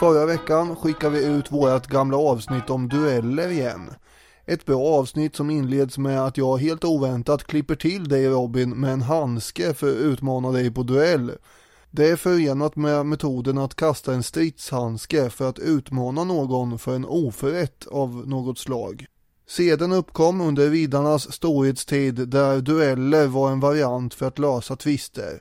Förra veckan skickade vi ut vårt gamla avsnitt om dueller igen. Ett bra avsnitt som inleds med att jag helt oväntat klipper till dig Robin med en handske för att utmana dig på duell. Det är förenat med metoden att kasta en stridshandske för att utmana någon för en oförrätt av något slag. Seden uppkom under riddarnas storhetstid där dueller var en variant för att lösa tvister.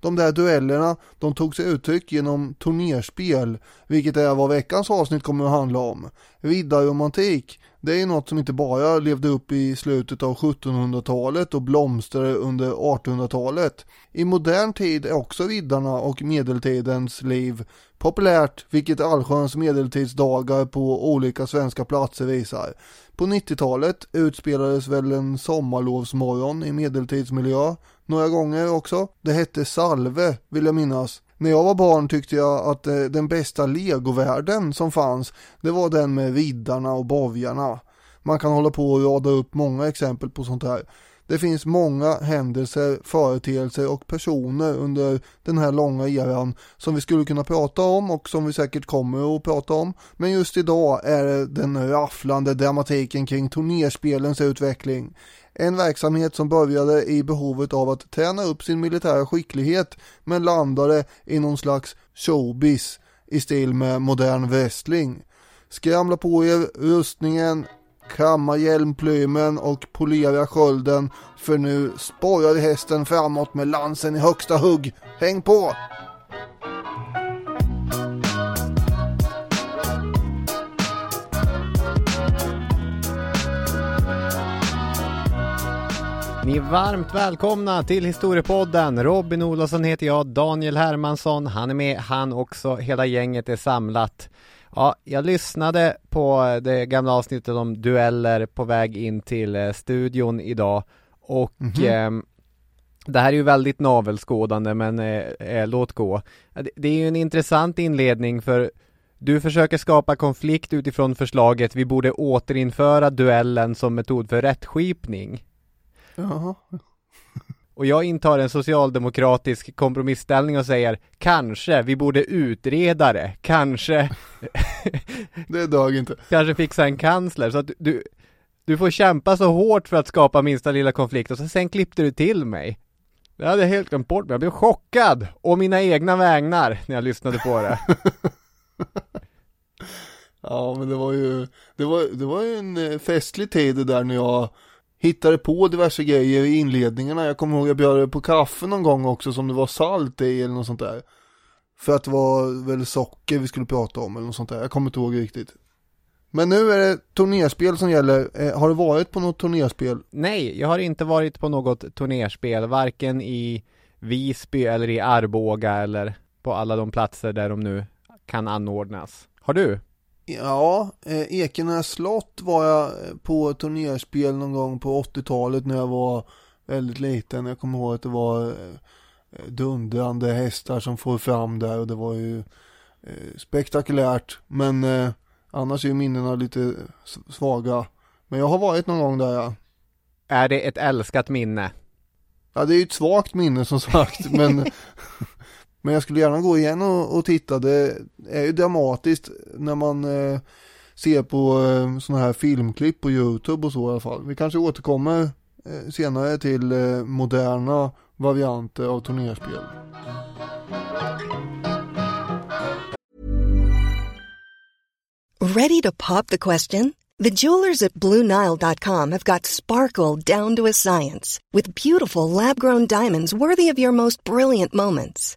De där duellerna, de tog sig uttryck genom turnerspel, vilket är vad veckans avsnitt kommer att handla om. Riddarromantik, det är något som inte bara levde upp i slutet av 1700-talet och blomstrade under 1800-talet. I modern tid är också riddarna och medeltidens liv populärt, vilket allsköns medeltidsdagar på olika svenska platser visar. På 90-talet utspelades väl en sommarlovsmorgon i medeltidsmiljö några gånger också. Det hette Salve, vill jag minnas. När jag var barn tyckte jag att eh, den bästa legovärlden som fanns, det var den med riddarna och bovjarna. Man kan hålla på och rada upp många exempel på sånt här. Det finns många händelser, företeelser och personer under den här långa eran som vi skulle kunna prata om och som vi säkert kommer att prata om. Men just idag är det den rafflande dramatiken kring turnerspelens utveckling. En verksamhet som började i behovet av att träna upp sin militära skicklighet men landade i någon slags showbiz i stil med modern wrestling. Skramla på er rustningen, kamma hjälmplymen och polera skölden för nu sporrar vi hästen framåt med lansen i högsta hugg. Häng på! Ni är varmt välkomna till Historiepodden. Robin Olofsson heter jag, Daniel Hermansson, han är med, han också, hela gänget är samlat. Ja, jag lyssnade på det gamla avsnittet om dueller på väg in till eh, studion idag och mm -hmm. eh, det här är ju väldigt navelskådande men eh, eh, låt gå. Det, det är ju en intressant inledning för du försöker skapa konflikt utifrån förslaget vi borde återinföra duellen som metod för rättskipning. Jaha. Och jag intar en socialdemokratisk kompromissställning och säger kanske vi borde utreda det, kanske. Det dög inte. Kanske fixa en kansler. Så att du, du får kämpa så hårt för att skapa minsta lilla konflikt och så sen klippte du till mig. Det hade jag helt glömt bort men jag blev chockad å mina egna vägnar när jag lyssnade på det. Ja men det var ju, det var, det var ju en eh, festlig tid det där när jag hittade på diverse grejer i inledningarna. Jag kommer ihåg jag bjöd på kaffe någon gång också som det var salt i eller något sånt där. För att det var väl socker vi skulle prata om eller något sånt där. Jag kommer inte ihåg riktigt. Men nu är det turnerspel som gäller. Eh, har du varit på något turnerspel? Nej, jag har inte varit på något turnerspel, varken i Visby eller i Arboga eller på alla de platser där de nu kan anordnas. Har du? Ja, eh, Ekenäs slott var jag eh, på turnerspel någon gång på 80-talet när jag var väldigt liten. Jag kommer ihåg att det var eh, dundrande hästar som får fram där och det var ju spektakulärt. Men annars är ju minnena lite svaga. Men jag har varit någon gång där ja. Är det ett älskat minne? Ja, det är ju ett svagt minne som sagt, men Men jag skulle gärna gå igen och, och titta. Det är ju dramatiskt när man eh, ser på eh, sådana här filmklipp på YouTube och så i alla fall. Vi kanske återkommer eh, senare till eh, moderna varianter av turnerspel. Ready to pop the question? The jewelers at BlueNile.com have got sparkle down to a science with beautiful lab-grown diamonds worthy of your most brilliant moments.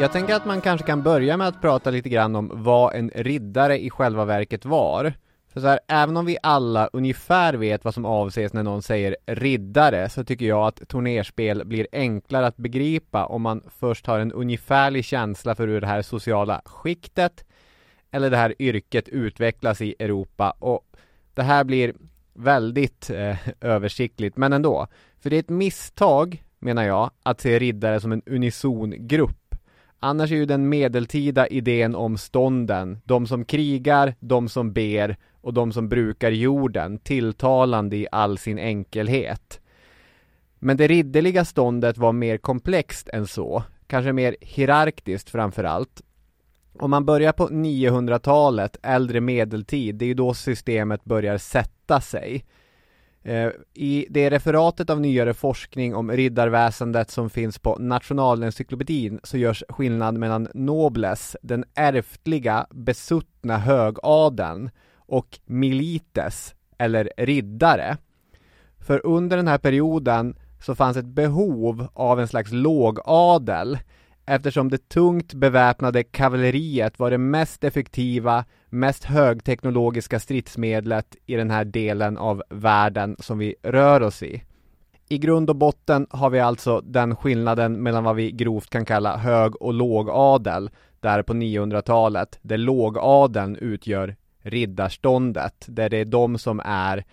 Jag tänker att man kanske kan börja med att prata lite grann om vad en riddare i själva verket var. För så här, även om vi alla ungefär vet vad som avses när någon säger riddare så tycker jag att turnerspel blir enklare att begripa om man först har en ungefärlig känsla för hur det här sociala skiktet eller det här yrket utvecklas i Europa och det här blir väldigt eh, översiktligt men ändå. För det är ett misstag, menar jag, att se riddare som en unison grupp Annars är ju den medeltida idén om stånden, de som krigar, de som ber och de som brukar jorden, tilltalande i all sin enkelhet. Men det ridderliga ståndet var mer komplext än så, kanske mer hierarkiskt framförallt. Om man börjar på 900-talet, äldre medeltid, det är ju då systemet börjar sätta sig. Eh, I det referatet av nyare forskning om riddarväsendet som finns på Nationalencyklopedin så görs skillnad mellan nobles, den ärftliga, besuttna högadeln och milites, eller riddare. För under den här perioden så fanns ett behov av en slags lågadel eftersom det tungt beväpnade kavalleriet var det mest effektiva, mest högteknologiska stridsmedlet i den här delen av världen som vi rör oss i. I grund och botten har vi alltså den skillnaden mellan vad vi grovt kan kalla hög och lågadel där på 900-talet, där lågadeln utgör riddarståndet, där det är de som är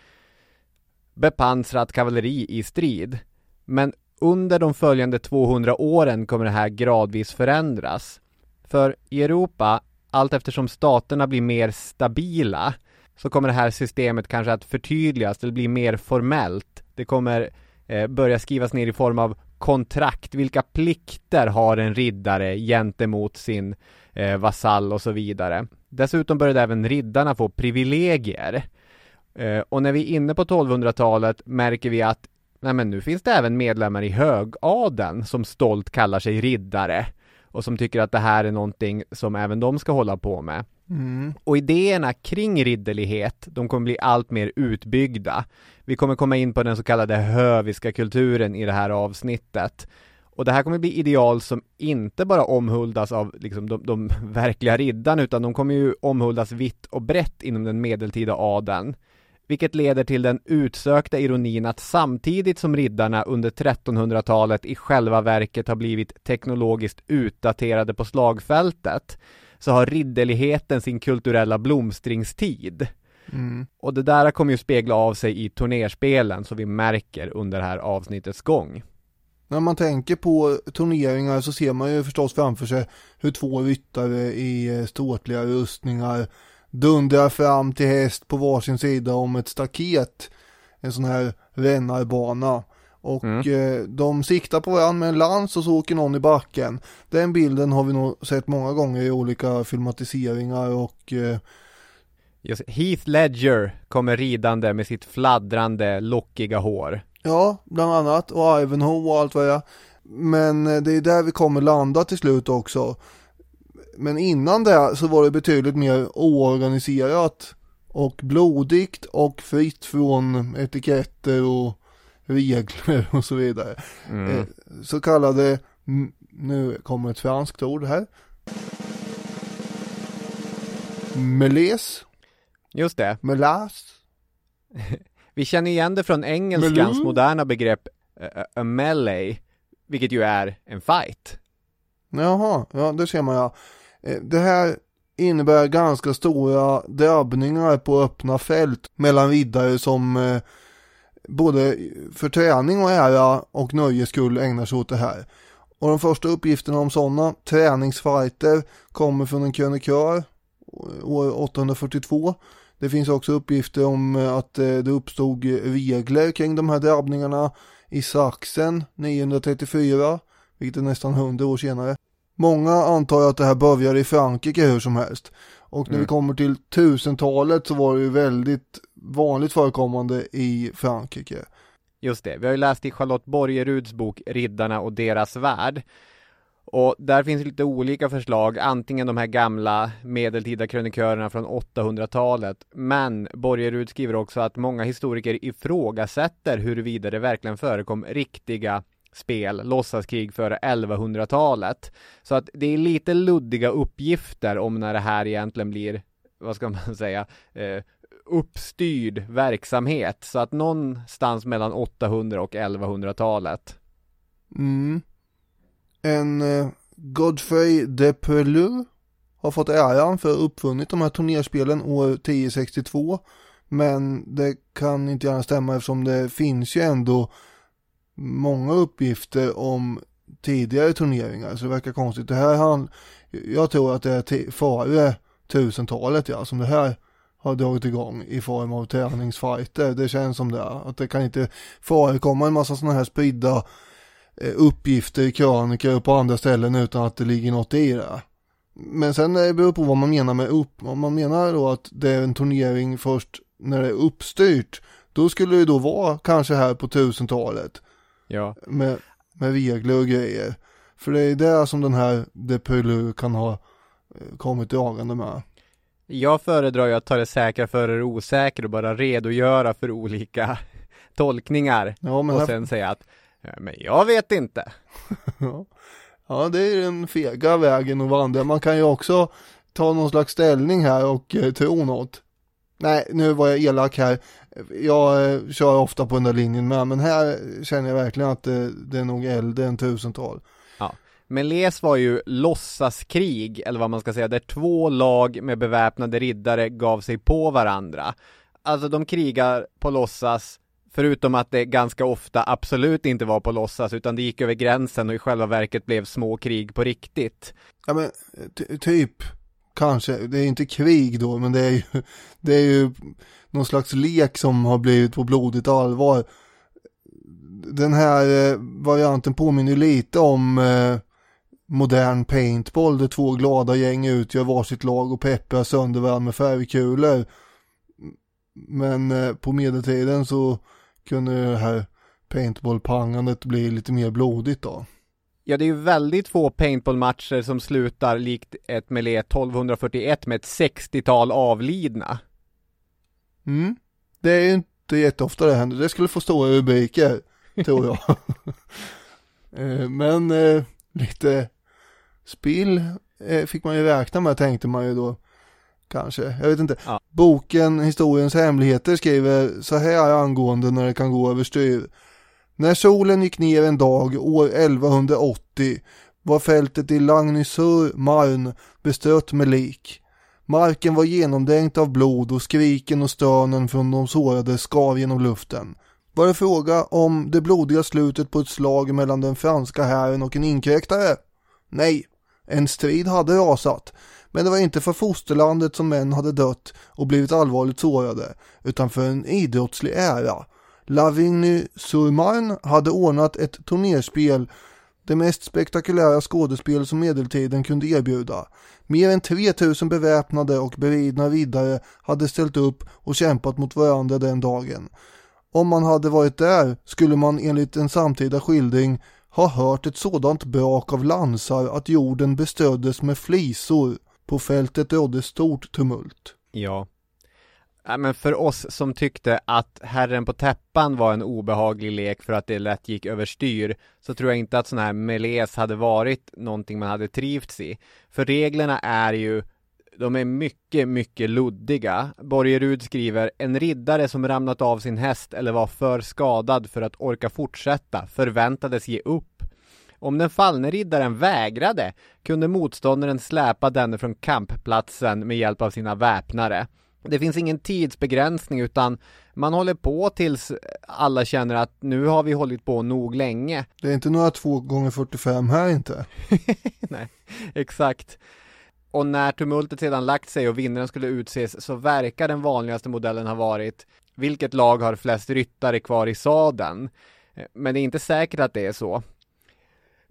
bepansrat kavalleri i strid. Men under de följande 200 åren kommer det här gradvis förändras. För i Europa, allt eftersom staterna blir mer stabila, så kommer det här systemet kanske att förtydligas eller bli mer formellt. Det kommer eh, börja skrivas ner i form av kontrakt. Vilka plikter har en riddare gentemot sin eh, vasall och så vidare. Dessutom började även riddarna få privilegier. Eh, och när vi är inne på 1200-talet märker vi att nej men nu finns det även medlemmar i högadeln som stolt kallar sig riddare och som tycker att det här är någonting som även de ska hålla på med. Mm. Och idéerna kring ridderlighet, de kommer bli allt mer utbyggda. Vi kommer komma in på den så kallade höviska kulturen i det här avsnittet. Och det här kommer bli ideal som inte bara omhuldas av liksom, de, de verkliga riddarna, utan de kommer ju omhuldas vitt och brett inom den medeltida adeln. Vilket leder till den utsökta ironin att samtidigt som riddarna under 1300-talet i själva verket har blivit teknologiskt utdaterade på slagfältet, så har ridderligheten sin kulturella blomstringstid. Mm. Och det där kommer ju spegla av sig i turnerspelen som vi märker under det här avsnittets gång. När man tänker på turneringar så ser man ju förstås framför sig hur två ryttare i eh, ståtliga rustningar dundrar fram till häst på varsin sida om ett staket. En sån här rännarbana. Och Mm. eh, de siktar på varandra med en lans och så åker någon i backen. Den bilden har vi nog sett många gånger i olika filmatiseringar och eh, Just, Heath Ledger kommer ridande med sitt fladdrande, lockiga hår. Ja, bland annat. Och Ivanhoe och allt vad det är. Men eh, det är där vi kommer landa till slut också. Men innan det så var det betydligt mer oorganiserat och blodigt och fritt från etiketter och regler och så vidare. Mm. Eh, Så kallade, nu kommer ett franskt ord här. Meles, Just det. melas. Vi känner igen det från engelskans Melou? moderna begrepp uh, a melee, vilket ju är en fight. Jaha, ja det ser man ja. Eh, det här innebär ganska stora drabbningar på öppna fält mellan riddare som eh, både för träning och ära och nöjes skull ägnar sig åt det här. Och de första uppgifterna om sådana träningsfighter kommer från en krönikör eh, år 842. Det finns också uppgifter om att det uppstod regler kring de här drabbningarna i Sachsen 934, vilket är nästan 100 år senare. Många antar att det här börjar i Frankrike hur som helst. Och när mm. vi kommer till 1000-talet så var det ju väldigt vanligt förekommande i Frankrike. Just det, vi har ju läst i Charlotte Borgeruds bok Riddarna och deras värld. Och där finns lite olika förslag, antingen de här gamla medeltida krönikörerna från 800-talet, men Borgerud skriver också att många historiker ifrågasätter huruvida det verkligen förekom riktiga spel, låtsaskrig före 1100-talet. Så att det är lite luddiga uppgifter om när det här egentligen blir, vad ska man säga, eh, uppstyrd verksamhet. Så att någonstans mellan 800 och 1100-talet. Mm. En eh, Godfrey de Pelou har fått äran för att ha uppfunnit de här turnerspelen år 1062. Men det kan inte gärna stämma eftersom det finns ju ändå många uppgifter om tidigare turneringar. Så det verkar konstigt. Det här han, jag tror att det är före tusentalet ja, som det här har dragit igång i form av träningsfighter. Det känns som det, att det kan inte förekomma en massa sådana här spridda eh, uppgifter i krönikor på andra ställen utan att det ligger något i det. Men sen eh, det beror på vad man menar med upp, om man menar då att det är en turnering först när det är uppstyrt, då skulle det då vara kanske här på tusentalet. Ja. Med, med regler och grejer. För det är det som den här Depulu kan ha eh, kommit dragande med. Jag föredrar ju att ta det säkra före det osäkra och bara redogöra för olika tolkningar. Ja, och här... sen säga att, men jag vet inte. ja. det är den fega vägen att vandra. Man kan ju också ta någon slags ställning här och eh, tro något. Nej, nu var jag elak här. Jag eh, kör ofta på den där linjen med, men här känner jag verkligen att det, det är nog äldre än tusental. Ja. Meles var ju låtsaskrig, eller vad man ska säga, där två lag med beväpnade riddare gav sig på varandra. Alltså de krigar på låtsas, förutom att det ganska ofta absolut inte var på låtsas, utan det gick över gränsen och i själva verket blev små krig på riktigt. Ja men, typ, kanske, det är inte krig då, men det är ju, det är ju någon slags lek som har blivit på blodigt allvar. Den här eh, varianten påminner lite om eh, modern paintball där två glada gäng utgör varsitt lag och pepprar sönder varandra med färgkulor. Men eh, på medeltiden så kunde det här paintballpangandet bli lite mer blodigt då. Ja, det är ju väldigt få paintballmatcher som slutar likt ett Melee 1241 med ett 60-tal avlidna. Mm. Det är ju inte jätteofta det händer. Det skulle få stora rubriker, tror jag. Eh, men eh, lite spill eh, fick man ju räkna med, tänkte man ju då. Kanske, jag vet inte. Ja. Boken Historiens hemligheter skriver så här angående när det kan gå överstyr. När solen gick ner en dag år 1180 var fältet i Lagnysur Marn bestött med lik. Marken var genomdränkt av blod och skriken och stönen från de sårade skar genom luften. Var det fråga om det blodiga slutet på ett slag mellan den franska hären och en inkräktare? Nej, en strid hade rasat, men det var inte för fosterlandet som män hade dött och blivit allvarligt sårade, utan för en idrottslig ära. Lavigny Surman hade ordnat ett turnerspel, det mest spektakulära skådespel som medeltiden kunde erbjuda. Mer än 3000 beväpnade och beridna riddare hade ställt upp och kämpat mot varandra den dagen. Om man hade varit där skulle man enligt en samtida skildring ha hört ett sådant brak av lansar att jorden beströddes med flisor. På fältet rådde stort tumult. Ja. Men för oss som tyckte att Herren på täppan var en obehaglig lek för att det lätt gick överstyr så tror jag inte att sån här meles hade varit någonting man hade trivts i. För reglerna är ju de är mycket, mycket luddiga. Borgerud skriver, en riddare som ramlat av sin häst eller var för skadad för att orka fortsätta förväntades ge upp. Om den fallne riddaren vägrade kunde motståndaren släpa denne från kampplatsen med hjälp av sina väpnare. Det finns ingen tidsbegränsning utan man håller på tills alla känner att nu har vi hållit på nog länge. Det är inte några 2 gånger 45 här inte. Nej, exakt. Och när tumultet sedan lagt sig och vinnaren skulle utses så verkar den vanligaste modellen ha varit vilket lag har flest ryttare kvar i sadeln? Eh, men det är inte säkert att det är så.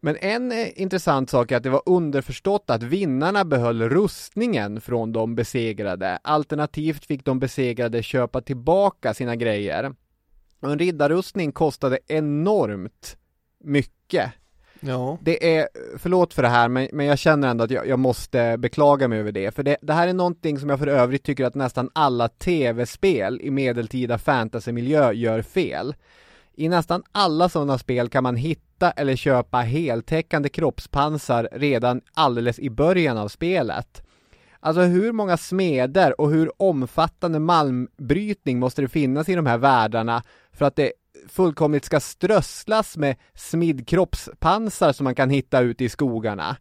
Men en eh, intressant sak är att det var underförstått att vinnarna behöll rustningen från de besegrade. Alternativt fick de besegrade köpa tillbaka sina grejer. En riddarrustning kostade enormt mycket. Ja. Det är, förlåt för det här, men, men jag känner ändå att jag, jag måste beklaga mig över det. För det, det här är någonting som jag för övrigt tycker att nästan alla tv-spel i medeltida fantasymiljö gör fel. I nästan alla sådana spel kan man hitta eller köpa heltäckande kroppspansar redan alldeles i början av spelet. Alltså hur många smeder och hur omfattande malmbrytning måste det finnas i de här världarna för att det fullkomligt ska strösslas med smidd kroppspansar som man kan hitta ute i skogarna.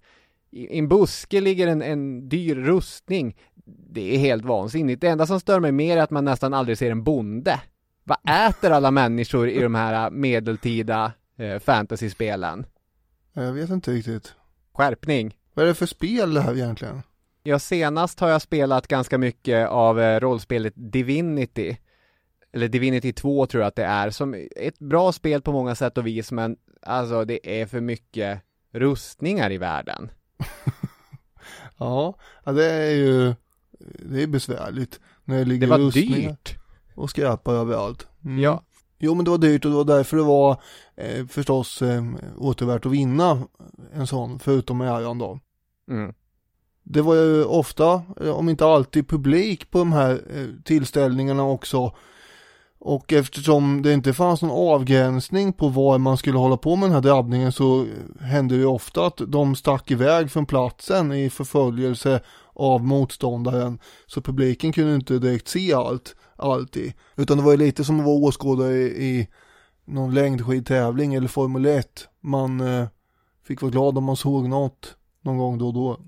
I en buske ligger en, en dyr rustning. Det är helt vansinnigt. Det enda som stör mig mer är att man nästan aldrig ser en bonde. Vad äter alla människor i de här medeltida eh, fantasyspelen? Jag vet inte riktigt. Skärpning! Vad är det för spel det här egentligen? Ja, senast har jag spelat ganska mycket av eh, rollspelet Divinity. Eller Divinity 2 tror jag att det är, som ett bra spel på många sätt och vis, men alltså det är för mycket rustningar i världen. ja, ja, det är ju, det är besvärligt när det ligger Det var rustningar dyrt! Och skräpar överallt. Mm. Ja, Jo men det var dyrt och det var därför det var eh, förstås eh, återvärt att vinna en sån, förutom äran då. mm. Det var ju ofta, eh, om inte alltid, publik på de här eh, tillställningarna också. Och eftersom det inte fanns någon avgränsning på var man skulle hålla på med den här drabbningen så hände det ju ofta att de stack iväg från platsen i förföljelse av motståndaren. Så publiken kunde inte direkt se allt, alltid. Utan det var ju lite som att vara åskådare i, i någon längdskidtävling eller Formel 1. Man eh, fick vara glad om man såg något någon gång då och då.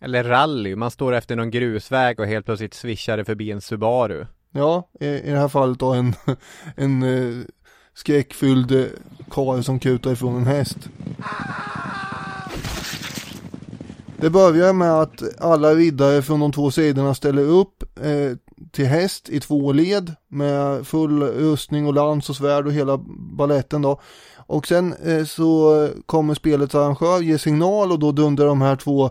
Eller rally, man står efter någon grusväg och helt plötsligt svischar det förbi en Subaru. Ja, i, i det här fallet då en, en eh, skräckfylld eh, karl som kutar ifrån en häst. Det börjar med att alla riddare från de två sidorna ställer upp eh, till häst i två led med full rustning och lans och svärd och hela balletten då. Och sen eh, så kommer spelets arrangör ge signal och då dundrar de här två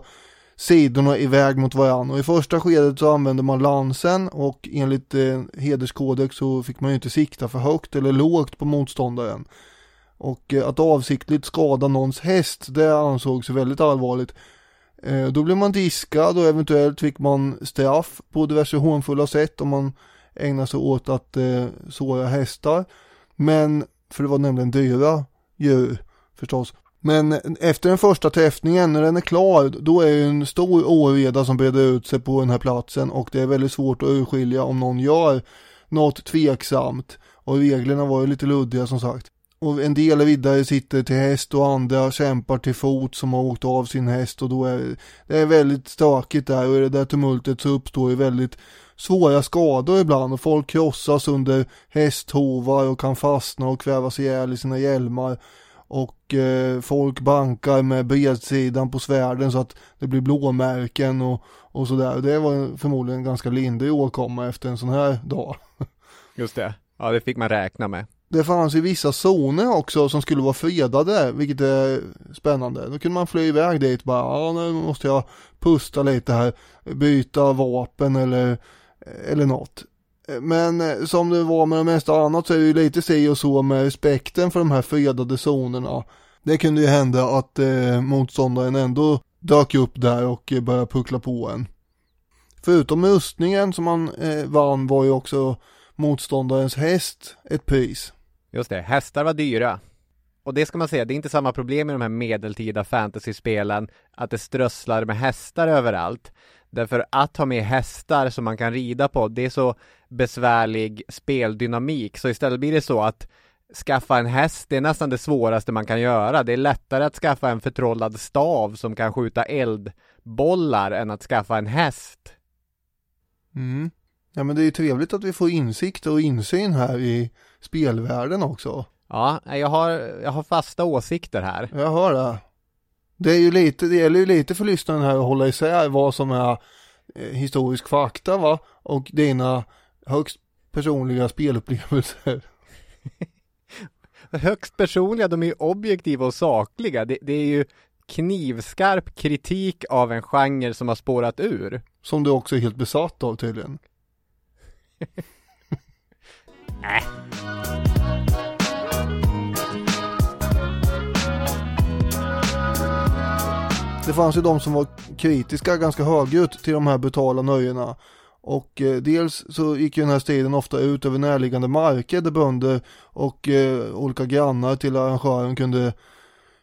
sidorna iväg mot varandra. Och i första skedet så använde man lansen och enligt eh, hederskodex så fick man ju inte sikta för högt eller lågt på motståndaren. Och eh, att avsiktligt skada någons häst, det ansågs väldigt allvarligt. Eh, då blev man diskad och eventuellt fick man straff på diverse hånfulla sätt om man ägnade sig åt att eh, såra hästar. Men, för det var nämligen dyra djur förstås. Men efter den första träffningen, när den är klar, då är det en stor oreda som breder ut sig på den här platsen och det är väldigt svårt att urskilja om någon gör något tveksamt. Och reglerna var ju lite luddiga som sagt. Och en del riddare sitter till häst och andra kämpar till fot som har åkt av sin häst och då är det är väldigt stökigt där och i det där tumultet så uppstår ju väldigt svåra skador ibland och folk krossas under hästhovar och kan fastna och kvävas ihjäl i sina hjälmar och eh, folk bankar med bredsidan på svärden så att det blir blåmärken och, och sådär. Det var förmodligen en ganska lindrig åkomma efter en sån här dag. Just det. Ja, det fick man räkna med. Det fanns ju vissa zoner också som skulle vara fredade, vilket är spännande. Då kunde man fly iväg dit bara, ja nu måste jag pusta lite här, byta vapen eller, eller något. Men eh, som det var med det mesta annat så är det ju lite si och så med respekten för de här fredade zonerna. Det kunde ju hända att eh, motståndaren ändå dök upp där och eh, började puckla på en. Förutom rustningen som man eh, vann var ju också motståndarens häst ett pris. Just det, hästar var dyra. Och det ska man säga, det är inte samma problem i de här medeltida fantasyspelen att det strösslar med hästar överallt. Därför att ha med hästar som man kan rida på, det är så besvärlig speldynamik. Så istället blir det så att skaffa en häst, det är nästan det svåraste man kan göra. Det är lättare att skaffa en förtrollad stav som kan skjuta eldbollar än att skaffa en häst. Mm. Ja men det är ju trevligt att vi får insikt och insyn här i spelvärlden också. Ja, jag har, jag har fasta åsikter här. Jag hör det. Det är ju lite, det gäller ju lite för lyssnaren här att hålla isär vad som är eh, historisk fakta va och dina högst personliga spelupplevelser. Högst personliga, de är ju objektiva och sakliga. Det, det är ju knivskarp kritik av en genre som har spårat ur. Som du också är helt besatt av tydligen. Äh. Det fanns ju de som var kritiska ganska högljutt till de här brutala nöjena. Och eh, dels så gick ju den här striden ofta ut över närliggande marker där bönder och eh, olika grannar till arrangören kunde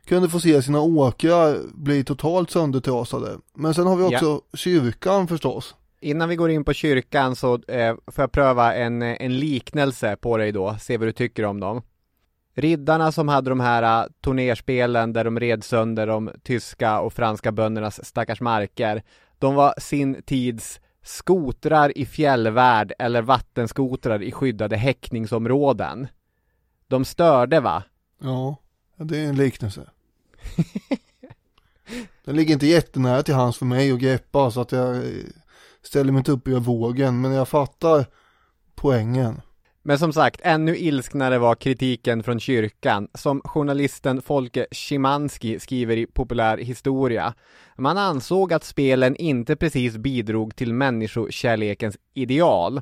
kunde få se sina åkrar bli totalt söndertrasade. Men sen har vi också ja. kyrkan förstås. Innan vi går in på kyrkan så eh, får jag pröva en, eh, en liknelse på dig då, se vad du tycker om dem. Riddarna som hade de här uh, turnerspelen där de red sönder de tyska och franska böndernas stackars marker. De var sin tids skotrar i fjällvärld eller vattenskotrar i skyddade häckningsområden. De störde va? Ja, det är en liknelse. Den ligger inte jättenära till hans för mig att greppa så att jag eh, ställer mig inte upp i vågen men jag fattar poängen. Men som sagt, ännu ilsknare var kritiken från kyrkan, som journalisten Folke Szymanski skriver i Populär historia. Man ansåg att spelen inte precis bidrog till människokärlekens ideal.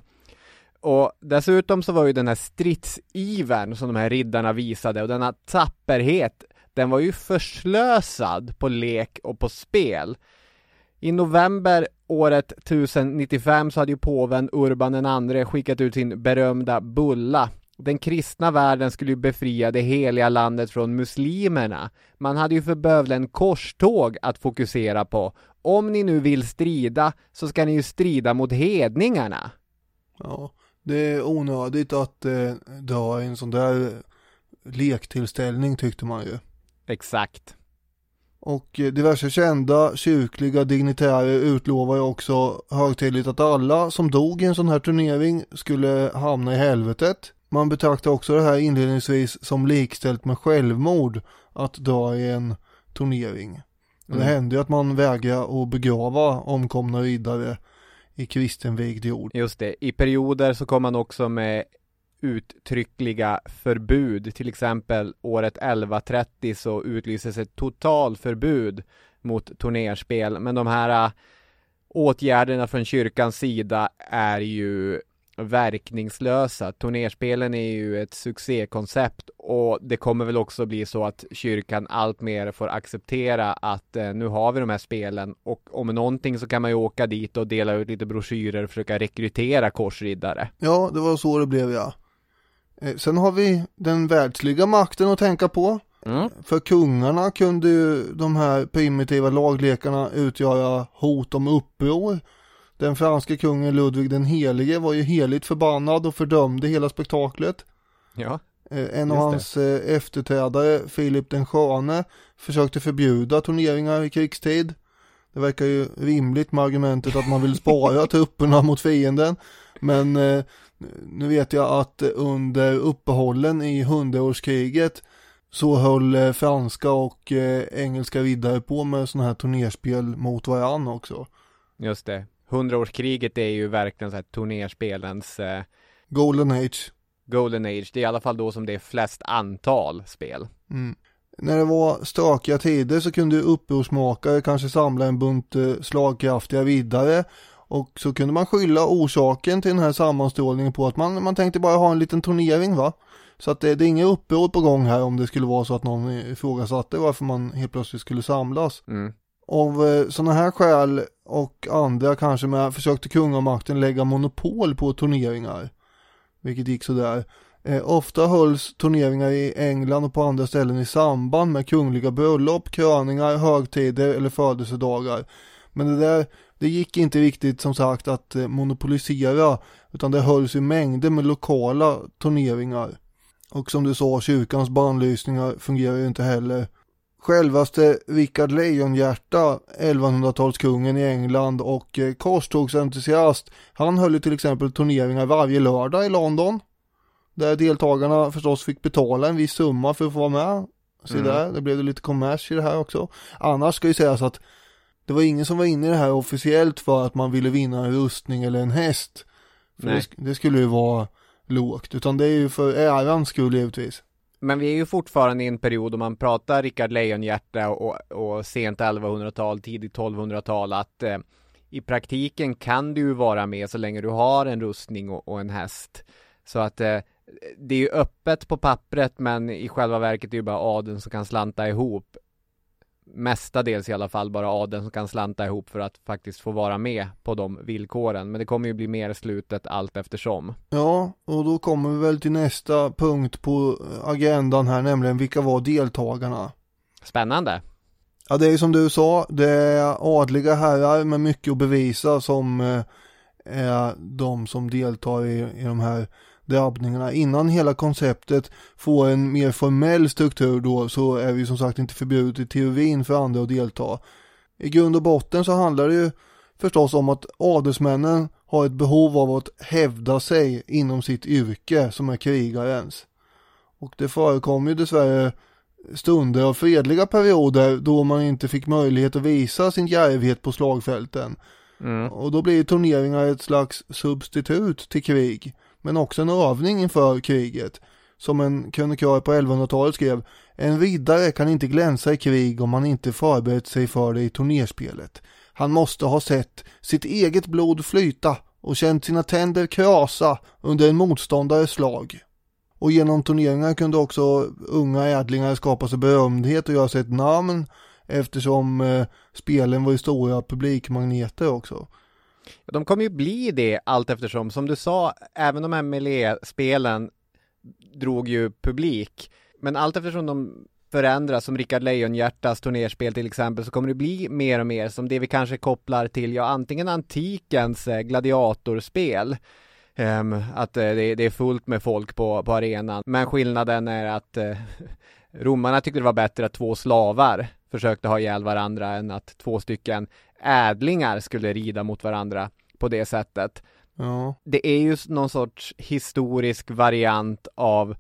Och dessutom så var ju den här stridsivern som de här riddarna visade och denna tapperhet, den var ju förslösad på lek och på spel. I november året 1095 så hade ju påven Urban II skickat ut sin berömda bulla. Den kristna världen skulle ju befria det heliga landet från muslimerna. Man hade ju för bövelen korståg att fokusera på. Om ni nu vill strida så ska ni ju strida mot hedningarna. Ja, det är onödigt att eh, dra en sån där lektillställning tyckte man ju. Exakt. Och eh, diverse kända kyrkliga dignitärer utlovar ju också högtidligt att alla som dog i en sån här turnering skulle hamna i helvetet. Man betraktar också det här inledningsvis som likställt med självmord att dra i en turnering. Mm. Det händer ju att man vägrar att begrava omkomna riddare i kristenvigd jord. Just det, i perioder så kom man också med uttryckliga förbud. Till exempel året 1130 så utlyses ett totalförbud mot turnerspel. Men de här äh, åtgärderna från kyrkans sida är ju verkningslösa. Turnerspelen är ju ett succékoncept och det kommer väl också bli så att kyrkan allt mer får acceptera att eh, nu har vi de här spelen och om någonting så kan man ju åka dit och dela ut lite broschyrer och försöka rekrytera korsriddare. Ja, det var så det blev ja. Eh, sen har vi den världsliga makten att tänka på. Mm. För kungarna kunde ju de här primitiva laglekarna utgöra hot om uppror. Den franske kungen Ludvig den helige var ju heligt förbannad och fördömde hela spektaklet. Ja. Eh, en av hans det. Eh, efterträdare, Filip den sköne, försökte förbjuda turneringar i krigstid. Det verkar ju rimligt med argumentet att man vill spara trupperna mot fienden. Men nu vet jag att under uppehållen i hundraårskriget så höll eh, franska och eh, engelska riddare på med sådana här turnerspel mot varann också. Just det. Hundraårskriget är ju verkligen så här turnerspelens eh... Golden Age. Golden Age, det är i alla fall då som det är flest antal spel. Mm. När det var stökiga tider så kunde upprorsmakare kanske samla en bunt eh, slagkraftiga riddare och så kunde man skylla orsaken till den här sammanstrålningen på att man, man tänkte bara ha en liten turnering va. Så att det, det är inget uppbrott på gång här om det skulle vara så att någon ifrågasatte varför man helt plötsligt skulle samlas. Mm. Av eh, sådana här skäl och andra kanske med försökte kungamakten lägga monopol på turneringar. Vilket gick sådär. Eh, ofta hölls turneringar i England och på andra ställen i samband med kungliga bröllop, kröningar, högtider eller födelsedagar. Men det där det gick inte riktigt som sagt att eh, monopolisera utan det hölls i mängder med lokala turneringar. Och som du sa, kyrkans bandlysningar fungerar ju inte heller. Självaste Richard Lejonhjärta, 1100-talskungen i England och eh, korstågsentusiast, han höll ju till exempel turneringar varje lördag i London. Där deltagarna förstås fick betala en viss summa för att få vara med. Se Mm. där, det blev det lite kommers i det här också. Annars ska ju sägas att det var ingen som var inne i det här officiellt för att man ville vinna en rustning eller en häst. För det, det skulle ju vara lågt, utan det är ju för ärans skull givetvis. Men vi är ju fortfarande i en period om man pratar Rickard Lejonhjärta och, och sent 1100-tal, tidigt 1200-tal att eh, i praktiken kan du ju vara med så länge du har en rustning och, och en häst. Så att eh, det är ju öppet på pappret men i själva verket är det ju bara adeln som kan slanta ihop mestadels i alla fall bara adeln som kan slanta ihop för att faktiskt få vara med på de villkoren. Men det kommer ju bli mer slutet allt eftersom. Ja, och då kommer vi väl till nästa punkt på agendan här, nämligen vilka var deltagarna? Spännande. Ja, det är som du sa, det är adliga herrar med mycket att bevisa som eh, är de som deltar i, i de här drabbningarna. Innan hela konceptet får en mer formell struktur då så är vi som sagt inte förbjudet i teorin för andra att delta. I grund och botten så handlar det ju förstås om att adelsmännen har ett behov av att hävda sig inom sitt yrke som är krigarens. Och det förekommer ju dessvärre stunder av fredliga perioder då man inte fick möjlighet att visa sin djärvhet på slagfälten. Mm. Och då blir turneringar ett slags substitut till krig, men också en övning inför kriget. Som en krönikör på 1100-talet skrev, en riddare kan inte glänsa i krig om han inte förberett sig för det i turnerspelet. Han måste ha sett sitt eget blod flyta och känt sina tänder krasa under en motståndares slag. Och genom turneringar kunde också unga ädlingar skapa sig berömdhet och göra sig ett namn eftersom eh, spelen var ju stora publikmagneter också. De kommer ju bli det allt eftersom, som du sa, även de här Melee-spelen drog ju publik. Men allt eftersom de förändras, som Rickard Lejonhjärtas turnerspel till exempel, så kommer det bli mer och mer som det vi kanske kopplar till, ja antingen antikens eh, gladiatorspel, um, att eh, det, det är fullt med folk på, på arenan. Men skillnaden är att uh, romarna tyckte det var bättre att två slavar försökte ha ihjäl varandra än att två stycken ädlingar skulle rida mot varandra på det sättet. Ja, Det är ju någon sorts historisk variant av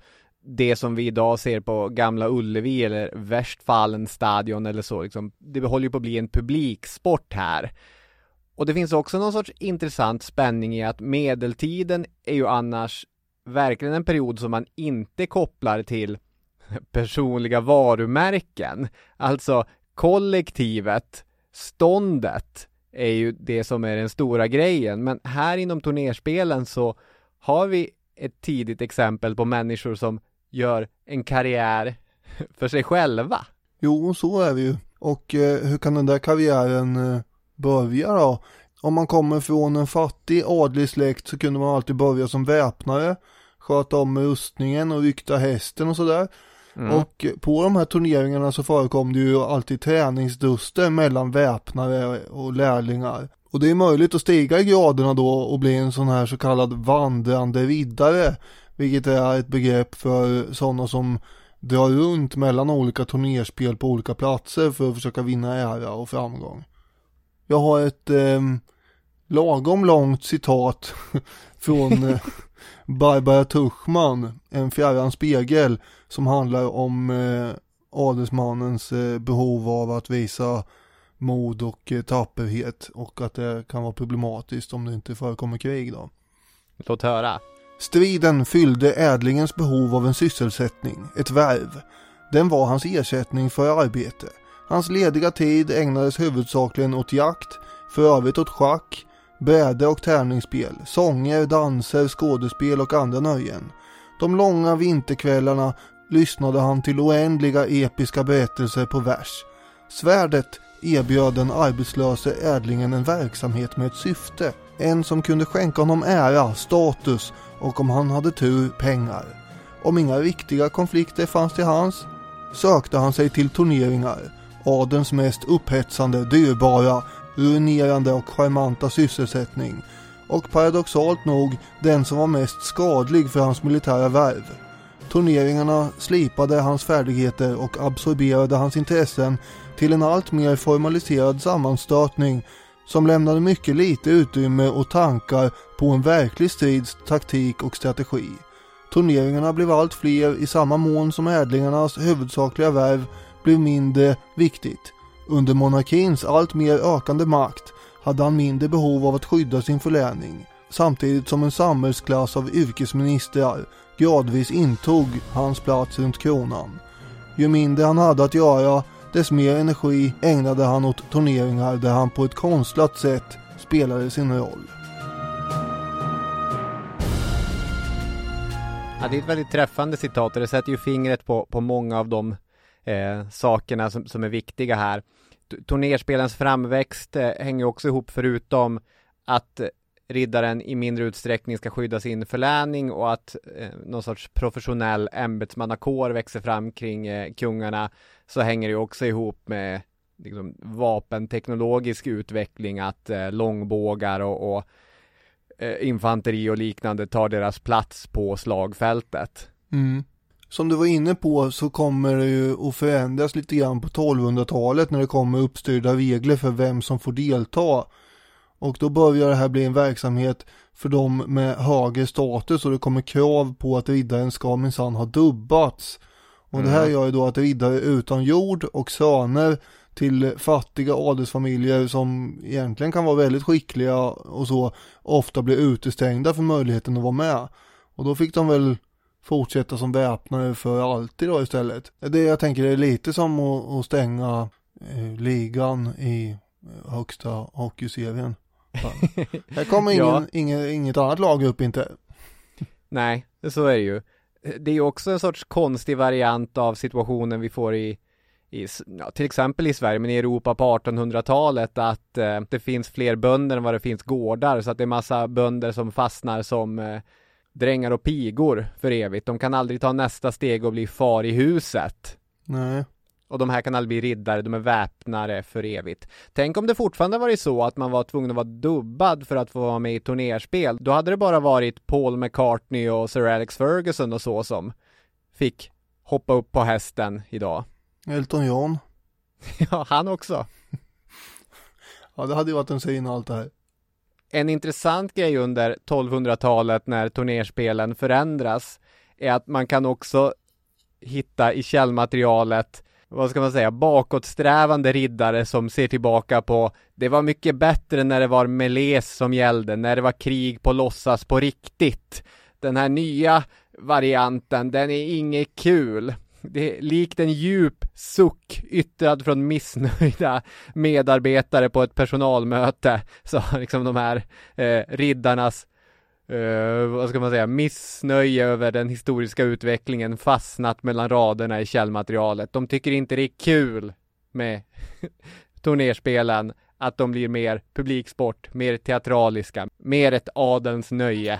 det som vi idag ser på Gamla Ullevi eller Westfalen stadion eller så liksom. Det håller ju på att bli en publiksport här. Och det finns också någon sorts intressant spänning i att medeltiden är ju annars verkligen en period som man inte kopplar till personliga varumärken. Alltså kollektivet, ståndet är ju det som är den stora grejen. Men här inom turnerspelen så har vi ett tidigt exempel på människor som gör en karriär för sig själva. jo så är det ju. Och eh, hur kan den där karriären eh, börja då? Om man kommer från en fattig adlig släkt så kunde man alltid börja som väpnare, sköta om rustningen och rykta hästen och sådär. Och på de här turneringarna så förekom det ju alltid träningsduster mellan väpnare och lärlingar. Och det är möjligt att stiga i graderna då och bli en sån här så kallad vandrande riddare. Vilket är ett begrepp för sådana som drar runt mellan olika turnerspel på olika platser för att försöka vinna ära och framgång. Jag har ett eh, lagom långt citat från eh, Barbara Tuchman, En fjärran spegel, som handlar om eh, adelsmannens eh, behov av att visa mod och eh, tapperhet och att det kan vara problematiskt om det inte förekommer krig då. Låt höra. Striden fyllde ädlingens behov av en sysselsättning, ett värv. Den var hans ersättning för arbete. Hans lediga tid ägnades huvudsakligen åt jakt, för övrigt åt schack, bräde och tärningsspel, sånger, danser, skådespel och andra nöjen. De långa vinterkvällarna lyssnade han till oändliga episka berättelser på vers. Svärdet erbjöd den arbetslöse ädlingen en verksamhet med ett syfte. En som kunde skänka honom ära, status och om han hade tur pengar. Om inga riktiga konflikter fanns till hans sökte han sig till turneringar, adelns mest upphetsande, dyrbara, ruinerande och charmanta sysselsättning och paradoxalt nog den som var mest skadlig för hans militära värv. Turneringarna slipade hans färdigheter och absorberade hans intressen till en allt mer formaliserad sammanstötning som lämnade mycket lite utrymme och tankar på en verklig strids taktik och strategi. Turneringarna blev allt fler i samma mån som ädlingarnas huvudsakliga värv blev mindre viktigt. Under monarkins allt mer ökande makt hade han mindre behov av att skydda sin förläning samtidigt som en samhällsklass av yrkesministrar gradvis intog hans plats runt kronan. Ju mindre han hade att göra, dess mer energi ägnade han åt turneringar där han på ett konstlat sätt spelade sin roll. Ja, det är ett väldigt träffande citat och det sätter ju fingret på, på många av de eh, sakerna som, som är viktiga här. Turnerspelens framväxt eh, hänger också ihop förutom att riddaren i mindre utsträckning ska skydda sin förläning och att eh, någon sorts professionell ämbetsmannakår växer fram kring eh, kungarna så hänger det också ihop med liksom, vapenteknologisk utveckling att eh, långbågar och, och eh, infanteri och liknande tar deras plats på slagfältet. Mm. Som du var inne på så kommer det ju att förändras lite grann på 1200-talet när det kommer uppstyrda regler för vem som får delta och då börjar det här bli en verksamhet för dem med högre status och det kommer krav på att riddaren ska minsann ha dubbats. Och mm. det här mm. gör ju då att riddare utan jord och söner till fattiga adelsfamiljer som egentligen kan vara väldigt skickliga och så ofta blir utestängda för möjligheten att vara med. Och då fick de väl fortsätta som väpnare för alltid då istället. Det jag tänker är lite som att, stänga eh, ligan i högsta hockeyserien. Här kommer ingen, ja. ingen, inget annat lag upp inte. Nej, så är det ju. Det är ju också en sorts konstig variant av situationen vi får i, i ja, till exempel i Sverige, men i Europa på 1800-talet att eh, det finns fler bönder än vad det finns gårdar, så att det är massa bönder som fastnar som eh, drängar och pigor för evigt. De kan aldrig ta nästa steg och bli far i huset. Nej. Och de här kan aldrig bli riddare, de är väpnare för evigt. Tänk om det fortfarande varit så att man var tvungen att vara dubbad för att få vara med i turnerspel. Då hade det bara varit Paul McCartney och Sir Alex Ferguson och så som fick hoppa upp på hästen idag. Elton John. ja, han också. ja, det hade ju varit en syn allt det här. En intressant grej under 1200-talet när turnerspelen förändras är att man kan också hitta i källmaterialet vad ska man säga, bakåtsträvande riddare som ser tillbaka på det var mycket bättre när det var meles som gällde, när det var krig på låtsas på riktigt. Den här nya varianten, den är inget kul. Det är likt en djup suck yttrad från missnöjda medarbetare på ett personalmöte. Så liksom de här eh, riddarnas uh, vad ska man säga, missnöje över den historiska utvecklingen fastnat mellan raderna i källmaterialet. De tycker inte det är kul med turnerspelen, att de blir mer publiksport, mer teatraliska, mer ett adelns nöje.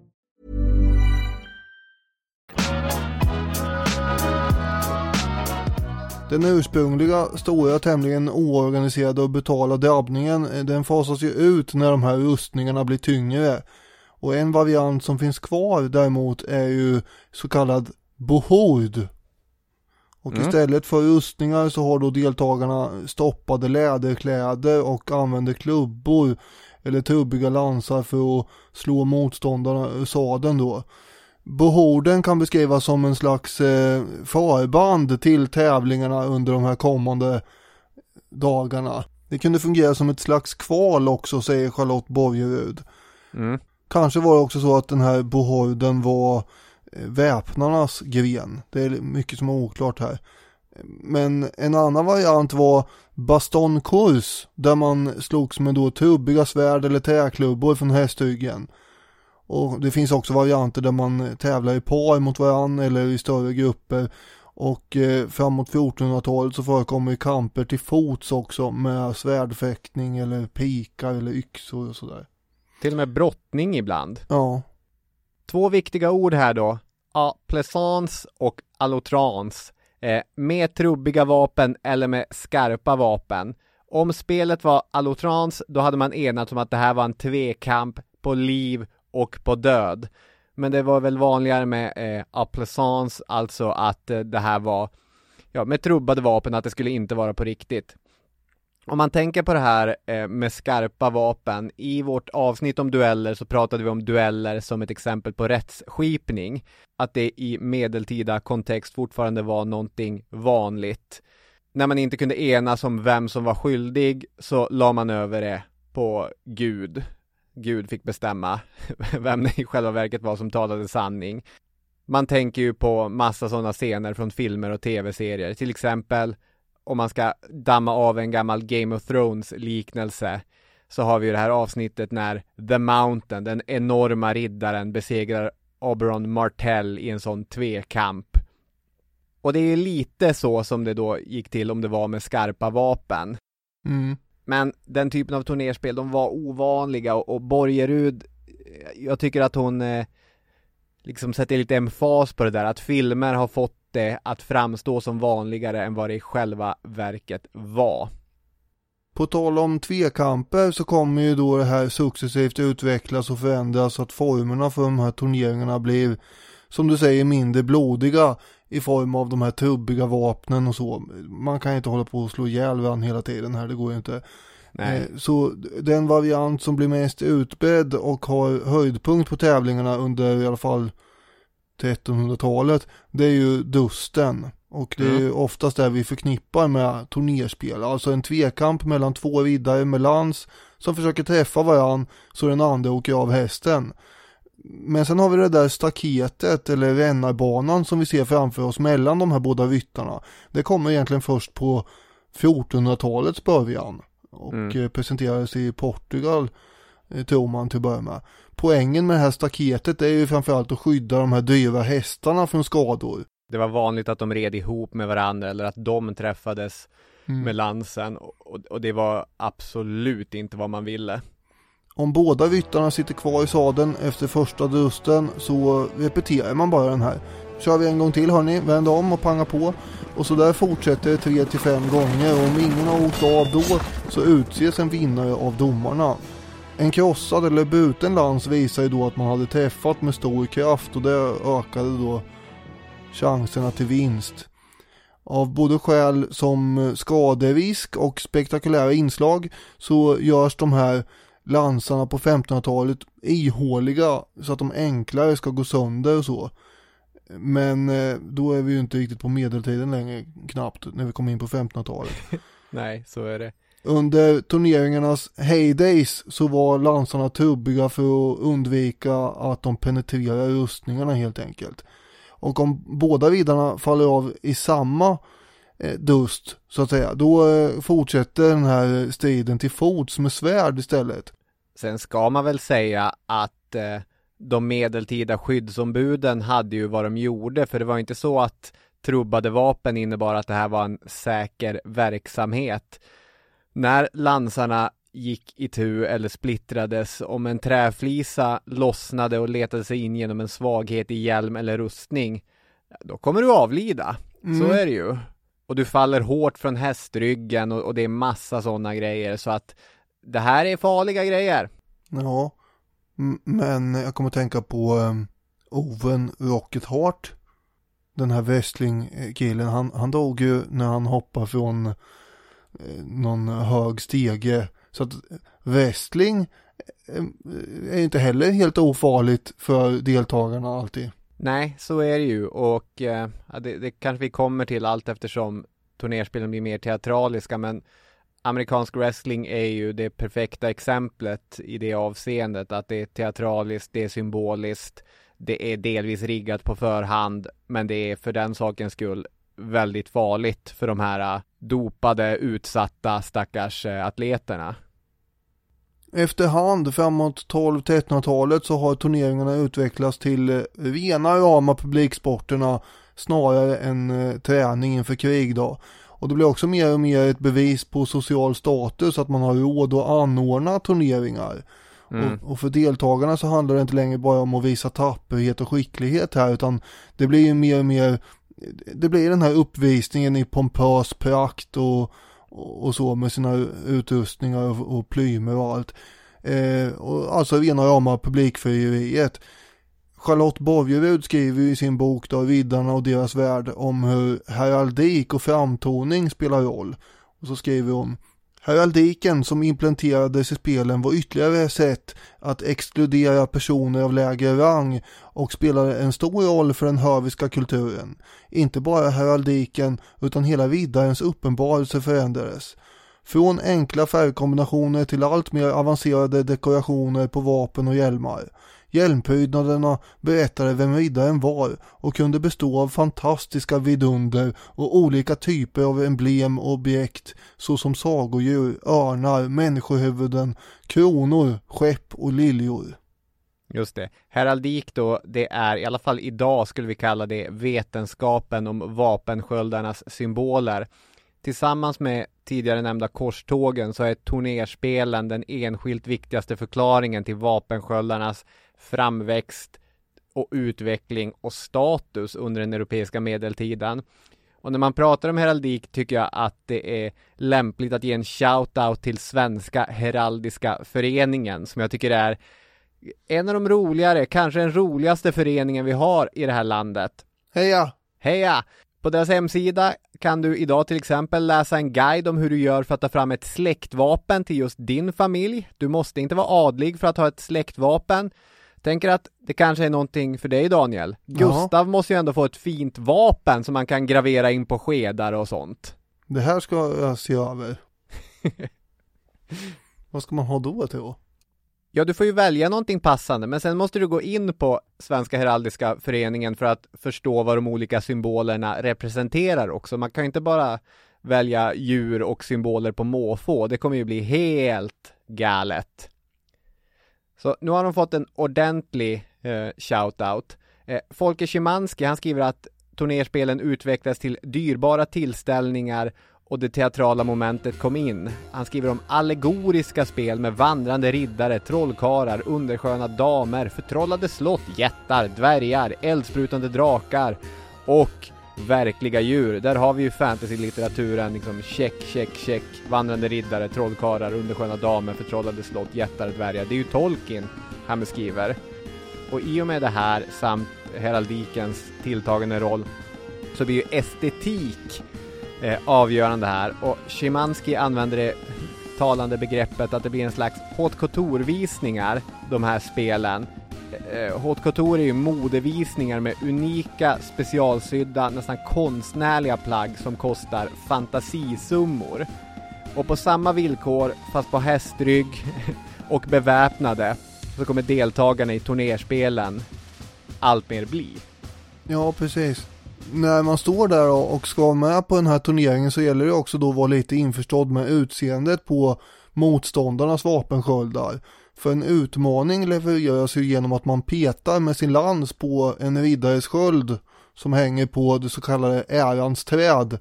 Den ursprungliga, stora, tämligen oorganiserade och brutala drabbningen, eh, den fasas ju ut när de här rustningarna blir tyngre. Och en variant som finns kvar däremot är ju så kallad bohord. Och Mm. istället för rustningar så har då deltagarna stoppade läderkläder och använder klubbor eller trubbiga lansar för att slå motståndarna ur sadeln då. Bohorden kan beskrivas som en slags eh, förband till tävlingarna under de här kommande dagarna. Det kunde fungera som ett slags kval också säger Charlotte Borgerud. Mm. Kanske var det också så att den här bohorden var eh, väpnarnas gren. Det är mycket som är oklart här. Men en annan variant var bastonkurs där man slogs med då trubbiga svärd eller träklubbor från hästryggen. Och det finns också varianter där man tävlar i par mot varandra eller i större grupper. Och eh, framåt 1400-talet så förekommer kamper till fots också med svärdfäktning eller pikar eller yxor och sådär. Till och med brottning ibland. Ja, Två viktiga ord här då. Aplaisance och allotrans. Eh, med trubbiga vapen eller med skarpa vapen. Om spelet var allotrans, då hade man enats om att det här var en tvekamp på liv och på död. Men det var väl vanligare med eh, applesans, alltså att eh, det här var ja, med trubbade vapen, att det skulle inte vara på riktigt. Om man tänker på det här eh, med skarpa vapen, i vårt avsnitt om dueller så pratade vi om dueller som ett exempel på rättsskipning. Att det i medeltida kontext fortfarande var någonting vanligt. När man inte kunde enas om vem som var skyldig så la man över det på Gud. Gud fick bestämma vem det i själva verket var som talade sanning. Man tänker ju på massa sådana scener från filmer och tv-serier, till exempel om man ska damma av en gammal Game of Thrones liknelse så har vi ju det här avsnittet när The Mountain, den enorma riddaren, besegrar Oberon Martell i en sån tvekamp. Och det är lite så som det då gick till om det var med skarpa vapen. mm. Men den typen av turnerspel, de var ovanliga och, och Borgerud, eh, jag tycker att hon eh, liksom sätter lite emfas på det där, att filmer har fått det att framstå som vanligare än vad det i själva verket var. På tal om tvekamper så kommer ju då det här successivt utvecklas och förändras så att formerna för de här turneringarna blir som du säger mindre blodiga i form av de här trubbiga vapnen och så. Man kan inte hålla på och slå ihjäl varandra hela tiden här, det går ju inte. Nej. Eh, Så den variant som blir mest utbredd och har höjdpunkt på tävlingarna under i alla fall 1300-talet, det är ju dusten. Och det är ju oftast det vi förknippar med turnerspel. Alltså en tvekamp mellan två riddare med lans som försöker träffa varann så den andra åker av hästen. Men sen har vi det där staketet eller rännarbanan som vi ser framför oss mellan de här båda ryttarna. Det kommer egentligen först på 1400-talets början och Mm. eh, presenterades i Portugal eh, tror man till att börja med. Poängen med det här staketet är ju framförallt att skydda de här dyra hästarna från skador. Det var vanligt att de red ihop med varandra eller att de träffades Mm. med lansen och, och det var absolut inte vad man ville. Om båda ryttarna sitter kvar i sadeln efter första dusten så repeterar man bara den här. Kör vi en gång till hörni, vänd om och panga på. Och så där fortsätter det 3 till 5 gånger och om ingen har åkt av då så utses en vinnare av domarna. En krossad eller bruten lans visar ju då att man hade träffat med stor kraft och det ökade då chanserna till vinst. Av både skäl som skaderisk och spektakulära inslag så görs de här lansarna på 1500-talet ihåliga så att de enklare ska gå sönder och så. Men eh, då är vi ju inte riktigt på medeltiden längre knappt när vi kommer in på 1500-talet. Nej, så är det. Under turneringarnas heydays så var lansarna trubbiga för att undvika att de penetrerar rustningarna helt enkelt. Och om båda riddarna faller av i samma dust så att säga, då eh, fortsätter den här striden till fots med svärd istället. Sen ska man väl säga att eh, de medeltida skyddsombuden hade ju vad de gjorde, för det var inte så att trubbade vapen innebar att det här var en säker verksamhet. När lansarna gick i tu eller splittrades, om en träflisa lossnade och letade sig in genom en svaghet i hjälm eller rustning, då kommer du avlida. Så Mm. är det ju och du faller hårt från hästryggen och, och det är massa sådana grejer så att det här är farliga grejer. Ja, men jag kommer att tänka på ehm, um, Oven Rocket Heart. Den här wrestlingkillen, han, han dog ju när han hoppade från eh, någon hög stege. Så att eh, wrestling eh, eh, är inte heller helt ofarligt för deltagarna alltid. Nej, så är det ju och eh, det, det kanske vi kommer till allt eftersom turnerspelen blir mer teatraliska men amerikansk wrestling är ju det perfekta exemplet i det avseendet att det är teatraliskt, det är symboliskt, det är delvis riggat på förhand men det är för den sakens skull väldigt farligt för de här eh, dopade, utsatta stackars eh, atleterna. Efterhand framåt 12-1300-talet så har turneringarna utvecklats till äh, rena rama publiksporterna snarare än träning inför krig då. Och det blir också mer och mer ett bevis på social status att man har råd att anordna turneringar. Mm. Och, och, för deltagarna så handlar det inte längre bara om att visa tapperhet och skicklighet här utan det blir ju mer och mer det blir den här uppvisningen i pompös prakt och, och, så med sina utrustningar och, och plymer och allt. Eh, och alltså rena rama publikfrieriet. Charlotte Borgerud skriver i sin bok då Riddarna och deras värld om hur heraldik och framtoning spelar roll. Och så skriver hon Heraldiken som implementerades i spelen var ytterligare ett sätt att exkludera personer av lägre rang och spelade en stor roll för den höviska kulturen. Inte bara heraldiken utan hela riddarens uppenbarelse förändrades. Från enkla färgkombinationer till allt mer avancerade dekorationer på vapen och hjälmar. Hjälmprydnaderna berättade vem riddaren var och kunde bestå av fantastiska vidunder och olika typer av emblem och objekt såsom sagodjur, örnar, människohuvuden, kronor, skepp och liljor. Just det. Heraldik då, det är i alla fall idag skulle vi kalla det vetenskapen om vapensköldarnas symboler. Tillsammans med tidigare nämnda korstågen så är turnerspelen den enskilt viktigaste förklaringen till vapensköldarnas framväxt och utveckling och status under den europeiska medeltiden. Och när man pratar om heraldik tycker jag att det är lämpligt att ge en shout-out till Svenska Heraldiska Föreningen som jag tycker är en av de roligare, kanske den roligaste föreningen vi har i det här landet. Heja! Heja! På deras hemsida kan du idag till exempel läsa en guide om hur du gör för att ta fram ett släktvapen till just din familj. Du måste inte vara adlig för att ha ett släktvapen. Tänker att det kanske är någonting för dig Daniel. Gustav Jaha. måste ju ändå få ett fint vapen som man kan gravera in på skedar och sånt. Det här ska jag se över. Vad ska man ha då till? Ja, du får ju välja någonting passande, men sen måste du gå in på Svenska Heraldiska Föreningen för att förstå vad de olika symbolerna representerar också. Man kan ju inte bara välja djur och symboler på måfå. Det kommer ju bli helt galet. Så nu har de fått en ordentlig eh, shout-out. Eh, Folke Szymanski, han skriver att turnerspelen utvecklas till dyrbara tillställningar och det teatrala momentet kom in. Han skriver om allegoriska spel med vandrande riddare, trollkarlar, undersköna damer, förtrollade slott, jättar, dvärgar, eldsprutande drakar och verkliga djur. Där har vi ju fantasy-litteraturen, liksom check, check, check, vandrande riddare, trollkarlar, undersköna damer, förtrollade slott, jättar, dvärgar. Det är ju Tolkien han beskriver. Och i och med det här samt heraldikens tilltagande roll så blir ju estetik eh, avgörande här och Szymanski använder det talande begreppet att det blir en slags haute couture-visningar, de här spelen. Eh, eh, haute couture är ju modevisningar med unika specialsydda, nästan konstnärliga plagg som kostar fantasisummor. Och på samma villkor, fast på hästrygg och beväpnade, så kommer deltagarna i turnerspelen allt mer bli. Ja, precis när man står där och ska vara med på den här turneringen så gäller det också då att vara lite införstådd med utseendet på motståndarnas vapensköldar. För en utmaning levereras ju genom att man petar med sin lans på en riddares sköld som hänger på det så kallade ärans träd.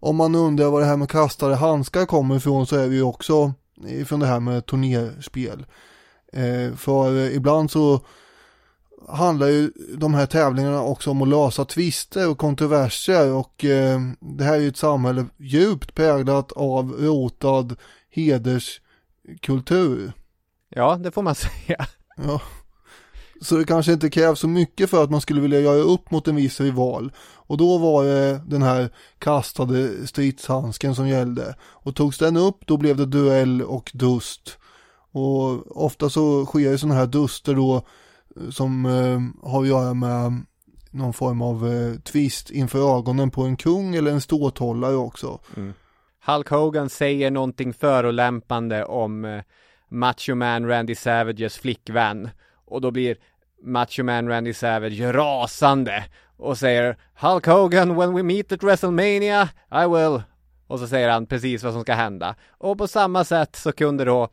Om man undrar var det här med kastade handskar kommer ifrån så är det ju också ifrån det här med turnerspel. Eh, för ibland så handlar ju de här tävlingarna också om att lösa tvister och kontroverser och eh, det här är ju ett samhälle djupt präglat av rotad hederskultur. Ja, det får man säga. Ja. Så det kanske inte krävs så mycket för att man skulle vilja göra upp mot en viss rival. Och då var det den här kastade stridshandsken som gällde. Och togs den upp då blev det duell och dust. Och ofta så sker ju sådana här duster då som eh, har att göra med någon form av eh, twist inför ögonen på en kung eller en ståthållare också. Mm. Hulk Hogan säger någonting förolämpande om eh, Macho Man Randy Savages flickvän och då blir Macho Man Randy Savage rasande och säger Hulk Hogan when we meet at WrestleMania I will och så säger han precis vad som ska hända och på samma sätt så kunde då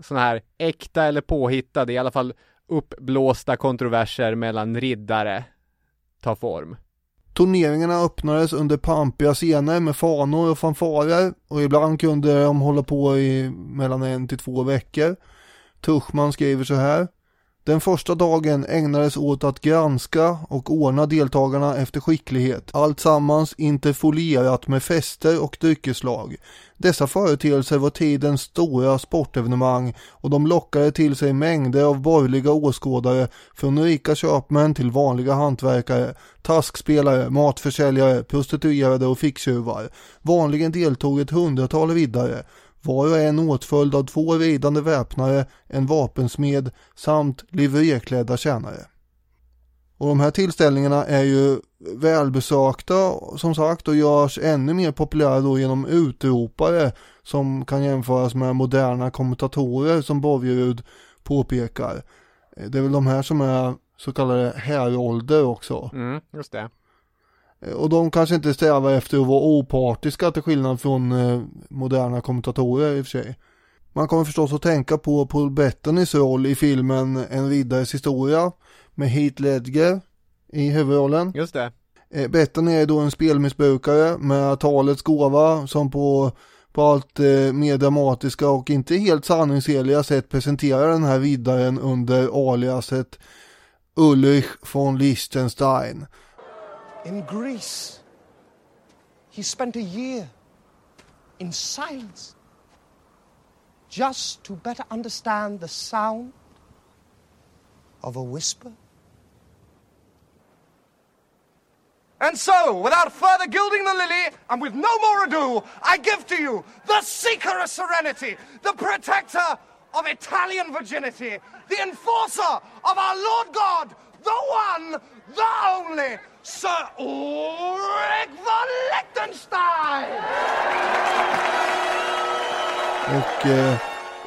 sådana här äkta eller påhittade i alla fall uppblåsta kontroverser mellan riddare ta form. Turneringarna öppnades under pampiga scener med fanor och fanfarer och ibland kunde de hålla på i mellan en till två veckor. Tuschman skriver så här. Den första dagen ägnades åt att granska och ordna deltagarna efter skicklighet. Allt sammans interfolierat med fester och dryckeslag. Dessa företeelser var tidens stora sportevenemang och de lockade till sig mängder av borgerliga åskådare från rika köpmän till vanliga hantverkare, taskspelare, matförsäljare, prostituerade och ficktjuvar. Vanligen deltog ett hundratal riddare var och en åtföljd av två ridande väpnare, en vapensmed samt liveréklädda tjänare. Och de här tillställningarna är ju välbesökta som sagt och görs ännu mer populära då genom utropare som kan jämföras med moderna kommentatorer som Borgerud påpekar. Det är väl de här som är så kallade härålder också. Mm, just det. Eh, och de kanske inte strävar efter att vara opartiska till skillnad från eh, moderna kommentatorer i och för sig. Man kommer förstås att tänka på Paul Bettanys roll i filmen En riddares historia med Heath Ledger i huvudrollen. Just det. Eh, Bettany är då en spelmissbrukare med talets gåva som på, på allt eh, mer dramatiska och inte helt sanningsenliga sätt presenterar den här riddaren under aliaset Ulrich von Liechtenstein. In Greece. He spent a year in silence just to better understand the sound of a whisper. And so, without further gilding the lily, and with no more ado, I give to you the seeker of serenity, the protector of Italian virginity, the enforcer of our Lord God, the one, the only, Sir Ulrich von Liechtenstein! Och eh,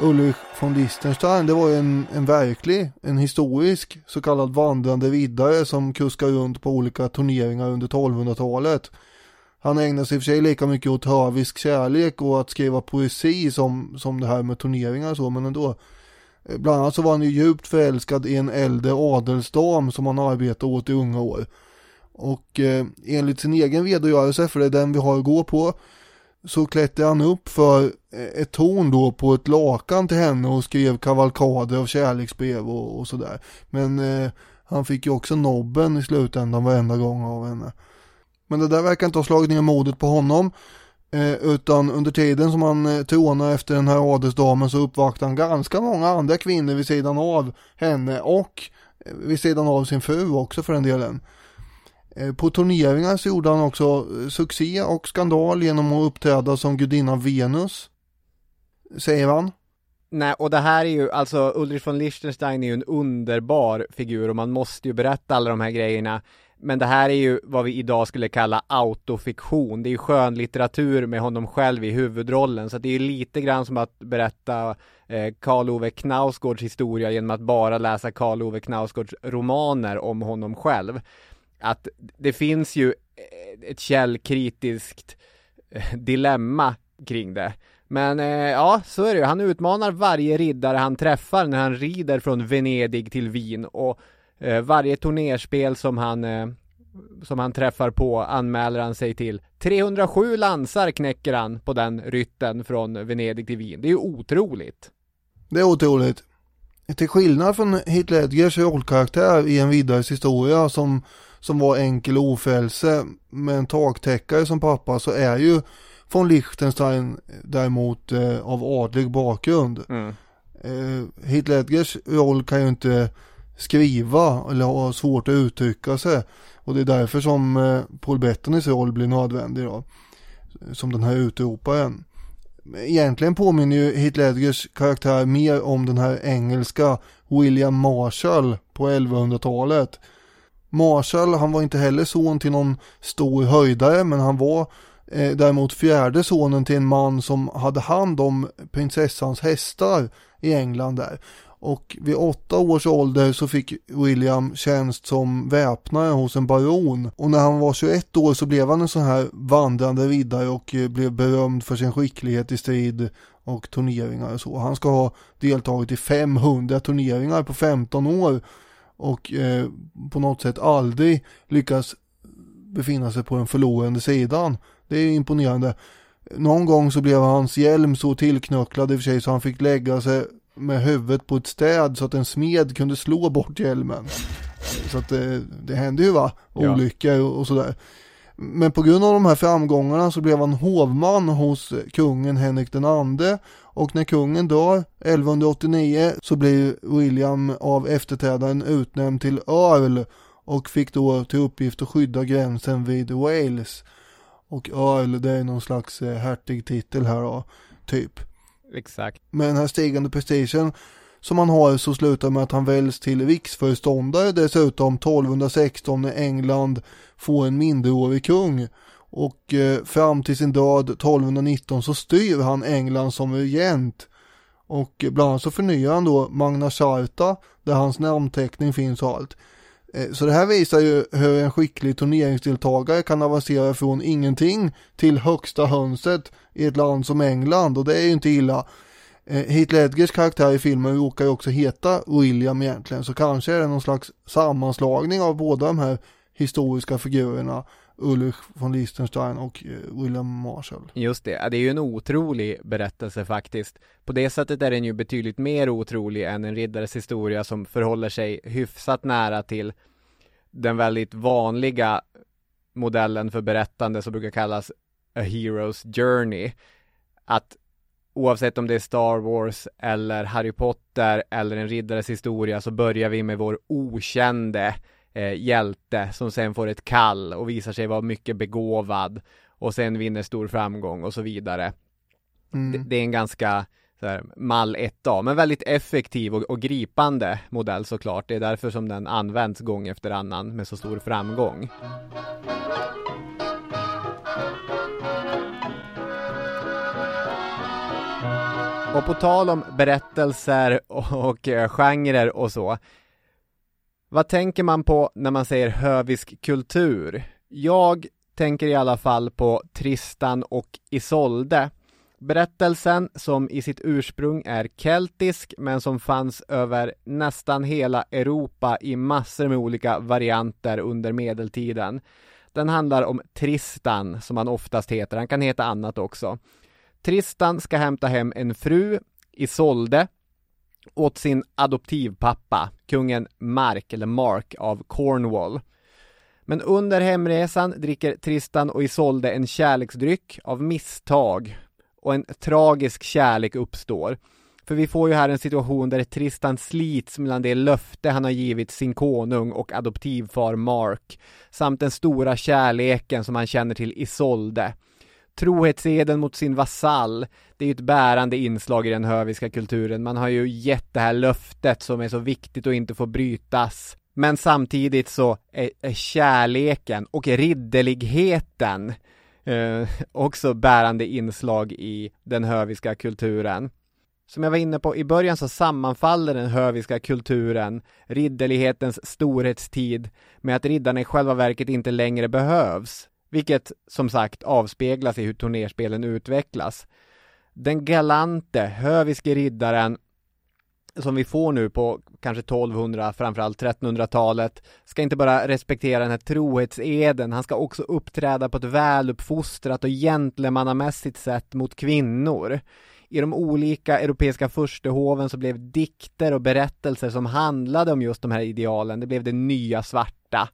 Ulrich von Liechtenstein, det var ju en, en verklig, en historisk så kallad vandrande riddare som kuskade runt på olika turneringar under 1200-talet. Han ägnade sig i och för sig lika mycket åt hövisk kärlek och att skriva poesi som, som det här med turneringar och så, men ändå. Eh, bland annat så var han ju djupt förälskad i en äldre adelsdam som han arbetade åt i unga år. Och eh, enligt sin egen redogörelse, för det är den vi har att gå på, så klättrade han upp för eh, ett torn då på ett lakan till henne och skrev kavalkader av kärleksbrev och, och sådär. Men eh, han fick ju också nobben i slutändan varenda gång av henne. Men det där verkar inte ha slagit ner modet på honom. Eh, utan under tiden som han eh, trånar efter den här adelsdamen så uppvaktar han ganska många andra kvinnor vid sidan av henne och eh, vid sidan av sin fru också för den delen. Eh, på turneringar så gjorde han också eh, succé och skandal genom att uppträda som gudinnan Venus. Säger han. Nej, och det här är ju, alltså Ulrich von Liechtenstein är ju en underbar figur och man måste ju berätta alla de här grejerna. Men det här är ju vad vi idag skulle kalla autofiktion. Det är ju skönlitteratur med honom själv i huvudrollen. Så det är ju lite grann som att berätta eh, Karl Ove Knausgårds historia genom att bara läsa Karl Ove Knausgårds romaner om honom själv att det finns ju eh, ett källkritiskt eh, dilemma kring det. Men eh, ja, så är det ju. Han utmanar varje riddare han träffar när han rider från Venedig till Wien och eh, varje turnerspel som han eh, som han träffar på anmäler han sig till. 307 lansar knäcker han på den rytten från Venedig till Wien. Det är ju otroligt. Det är otroligt. Till skillnad från Hitler Edgers rollkaraktär i en vidare historia som, som var enkel ofrälse med en taktäckare som pappa så är ju von Liechtenstein däremot eh, av adlig bakgrund. Mm. Eh, Heath Ledgers roll kan ju inte skriva eller ha svårt att uttrycka sig. Och det är därför som eh, Paul Bettanys roll blir nödvändig då. Som den här utroparen. Egentligen påminner ju Heath Ledgers karaktär mer om den här engelska William Marshall på 1100-talet. Marshall, han var inte heller son till någon stor höjdare men han var eh, däremot fjärde sonen till en man som hade hand om prinsessans hästar i England där. Och vid åtta års ålder så fick William tjänst som väpnare hos en baron. Och när han var 21 år så blev han en sån här vandrande riddare och eh, blev berömd för sin skicklighet i strid och turneringar och så. Han ska ha deltagit i 500 turneringar på 15 år och eh, på något sätt aldrig lyckas befinna sig på den förlorande sidan. Det är imponerande. Någon gång så blev hans hjälm så tillknöcklad i och för sig så han fick lägga sig med huvudet på ett städ så att en smed kunde slå bort hjälmen. Så att det, det hände ju va, olyckor och, och sådär. Men på grund av de här framgångarna så blev han hovman hos kungen Henrik den andre och när kungen dör 1189 så blir William av efterträdaren utnämnd till Earl och fick då till uppgift att skydda gränsen vid Wales. Och Earl det är någon slags eh, hertigtitel här då, typ. Exakt. Med den här stigande prestigen som han har så slutar med att han väljs till riksföreståndare dessutom 1216 när England får en minderårig kung. Och eh, fram till sin död 1219 så styr han England som regent. Och eh, bland annat så förnyar han då Magna Charta där hans namnteckning finns och allt. Eh, så det här visar ju hur en skicklig turneringsdeltagare kan avancera från ingenting till högsta hönset i ett land som England och det är ju inte illa. Heath Ledgers karaktär i filmen råkar ju också heta William egentligen så kanske är det någon slags sammanslagning av båda de här historiska figurerna Ulrich von Liechtenstein och eh, William Marshall. Just det, det är ju en otrolig berättelse faktiskt. På det sättet är den ju betydligt mer otrolig än en riddares historia som förhåller sig hyfsat nära till den väldigt vanliga modellen för berättande som brukar kallas A Hero's Journey. Att oavsett om det är Star Wars eller Harry Potter eller en riddares historia så börjar vi med vår okände eh, hjälte som sen får ett kall och visar sig vara mycket begåvad och sen vinner stor framgång och så vidare. Mm. Det, det, är en ganska så här, mall 1A, men väldigt effektiv och, och, gripande modell såklart. Det är därför som den används gång efter annan med så stor framgång. Och på tal om berättelser och, och eh, genrer och så. Vad tänker man på när man säger hövisk kultur? Jag tänker i alla fall på Tristan och Isolde. Berättelsen som i sitt ursprung är keltisk men som fanns över nästan hela Europa i massor med olika varianter under medeltiden. Den handlar om Tristan som han oftast heter, han kan heta annat också. Tristan ska hämta hem en fru, Isolde, åt sin adoptivpappa, kungen Mark, eller Mark av Cornwall. Men under hemresan dricker Tristan och Isolde en kärleksdryck av misstag och en tragisk kärlek uppstår. För vi får ju här en situation där Tristan slits mellan det löfte han har givit sin konung och adoptivfar Mark samt den stora kärleken som han känner till Isolde. Trohetseden mot sin vasall, det är ju ett bärande inslag i den höviska kulturen. Man har ju gett det här löftet som är så viktigt och inte får brytas. Men samtidigt så är, är kärleken och ridderligheten eh, också bärande inslag i den höviska kulturen. Som jag var inne på i början så sammanfaller den höviska kulturen, ridderlighetens storhetstid, med att riddarna i själva verket inte längre behövs. Vilket som sagt avspeglas i hur turnerspelen utvecklas. Den galante, höviske riddaren som vi får nu på kanske 1200, framförallt 1300-talet, ska inte bara respektera den här trohetseden, han ska också uppträda på ett väluppfostrat och gentlemannamässigt sätt mot kvinnor. i de olika europeiska furstehoven så blev dikter och berättelser som handlade om just de här idealen, det blev det nya svarta.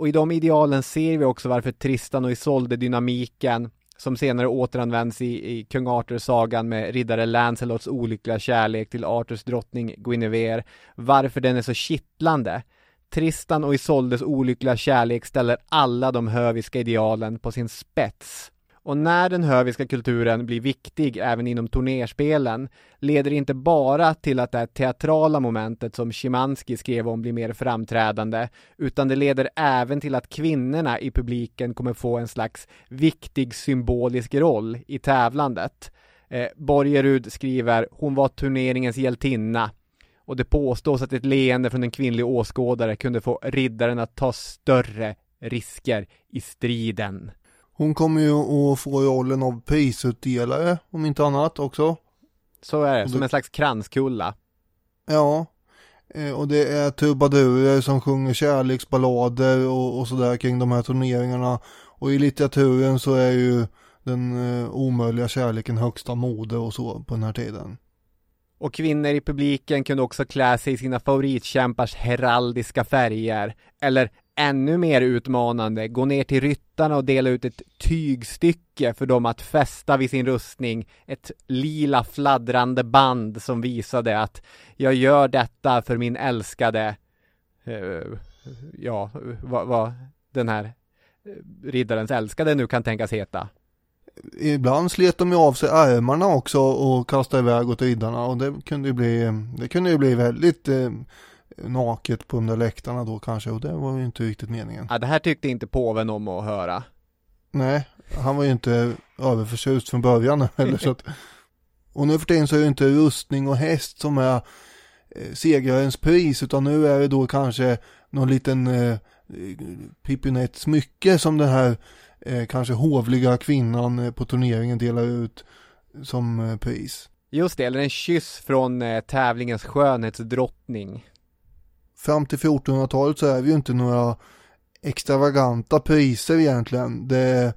Och i de idealen ser vi också varför Tristan och Isolde-dynamiken som senare återanvänds i, i kung Arthur-sagan med riddare Lancelots olyckliga kärlek till Arthurs drottning Guinevere, varför den är så kittlande. Tristan och Isoldes olyckliga kärlek ställer alla de höviska idealen på sin spets. Och när den höviska kulturen blir viktig även inom turnerspelen leder det inte bara till att det teatrala momentet som Szymanski skrev om blir mer framträdande, utan det leder även till att kvinnorna i publiken kommer få en slags viktig symbolisk roll i tävlandet. Eh, Borgerud skriver, hon var turneringens hjältinna och det påstås att ett leende från en kvinnlig åskådare kunde få riddaren att ta större risker i striden. Hon kommer ju att få rollen av prisutdelare, om inte annat också. Så är det, som en slags kranskulla. Ja, eh, och det är trubadurer som sjunger kärleksballader och, och sådär kring de här turneringarna. Och i litteraturen så är ju den eh, omöjliga kärleken högsta mode och så på den här tiden. Och kvinnor i publiken kunde också klä sig i sina favoritkämpars heraldiska färger. Eller ännu mer utmanande, gå ner till ryttarna och dela ut ett tygstycke för dem att fästa vid sin rustning. Ett lila fladdrande band som visade att jag gör detta för min älskade, uh, ja, vad, vad den här eh, riddarens älskade nu kan tänkas heta. Ibland slet de ju av sig ärmarna också och kastade iväg åt riddarna och det kunde ju bli, det kunde ju bli väldigt eh, naket på de där läktarna då kanske och det var ju inte riktigt meningen. Ja, det här tyckte inte påven om att höra. Nej, han var ju inte överförtjust från början heller så att, och nu för tiden så är det inte rustning och häst som är eh, segrarens pris utan nu är det då kanske någon liten eh, smycke som den här eh, kanske hovliga kvinnan eh, på turneringen delar ut som eh, pris. Just det, eller en kyss från eh, tävlingens skönhetsdrottning fram till 1400-talet så är vi ju inte några extravaganta priser egentligen. Det,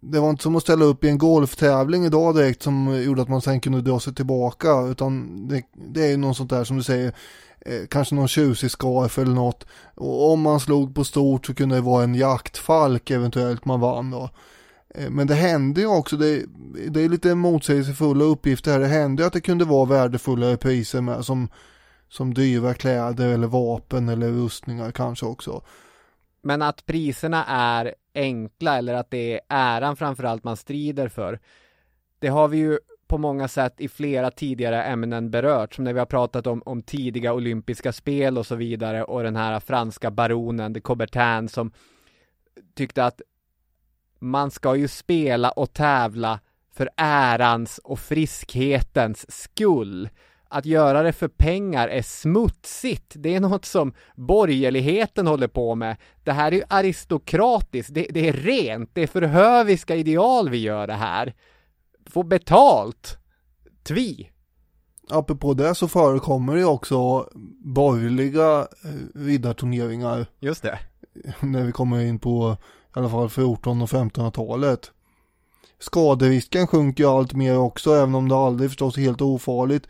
det var inte som att ställa upp i en golftävling idag direkt som gjorde att man sen kunde dra sig tillbaka utan det, det är ju något sånt där som du säger eh, kanske någon tjusig scarf eller något och om man slog på stort så kunde det vara en jaktfalk eventuellt man vann då. Eh, men det hände ju också, det, det är lite motsägelsefulla uppgifter här, det hände ju att det kunde vara värdefullare priser med som som dyra kläder eller vapen eller rustningar kanske också. Men att priserna är enkla eller att det är äran framförallt man strider för. Det har vi ju på många sätt i flera tidigare ämnen berört, som när vi har pratat om, om tidiga olympiska spel och så vidare och den här franska baronen de Coubertin som tyckte att man ska ju spela och tävla för ärans och friskhetens skull att göra det för pengar är smutsigt. Det är något som borgerligheten håller på med. Det här är ju aristokratiskt, det, det är rent, det är för höviska ideal vi gör det här. Få betalt. Tvi. Apropå det så förekommer det också borgerliga eh, riddarturneringar. Just det. När vi kommer in på i alla fall 14 och 1500-talet. Skaderisken sjunker ju allt mer också, även om det aldrig förstås är helt ofarligt.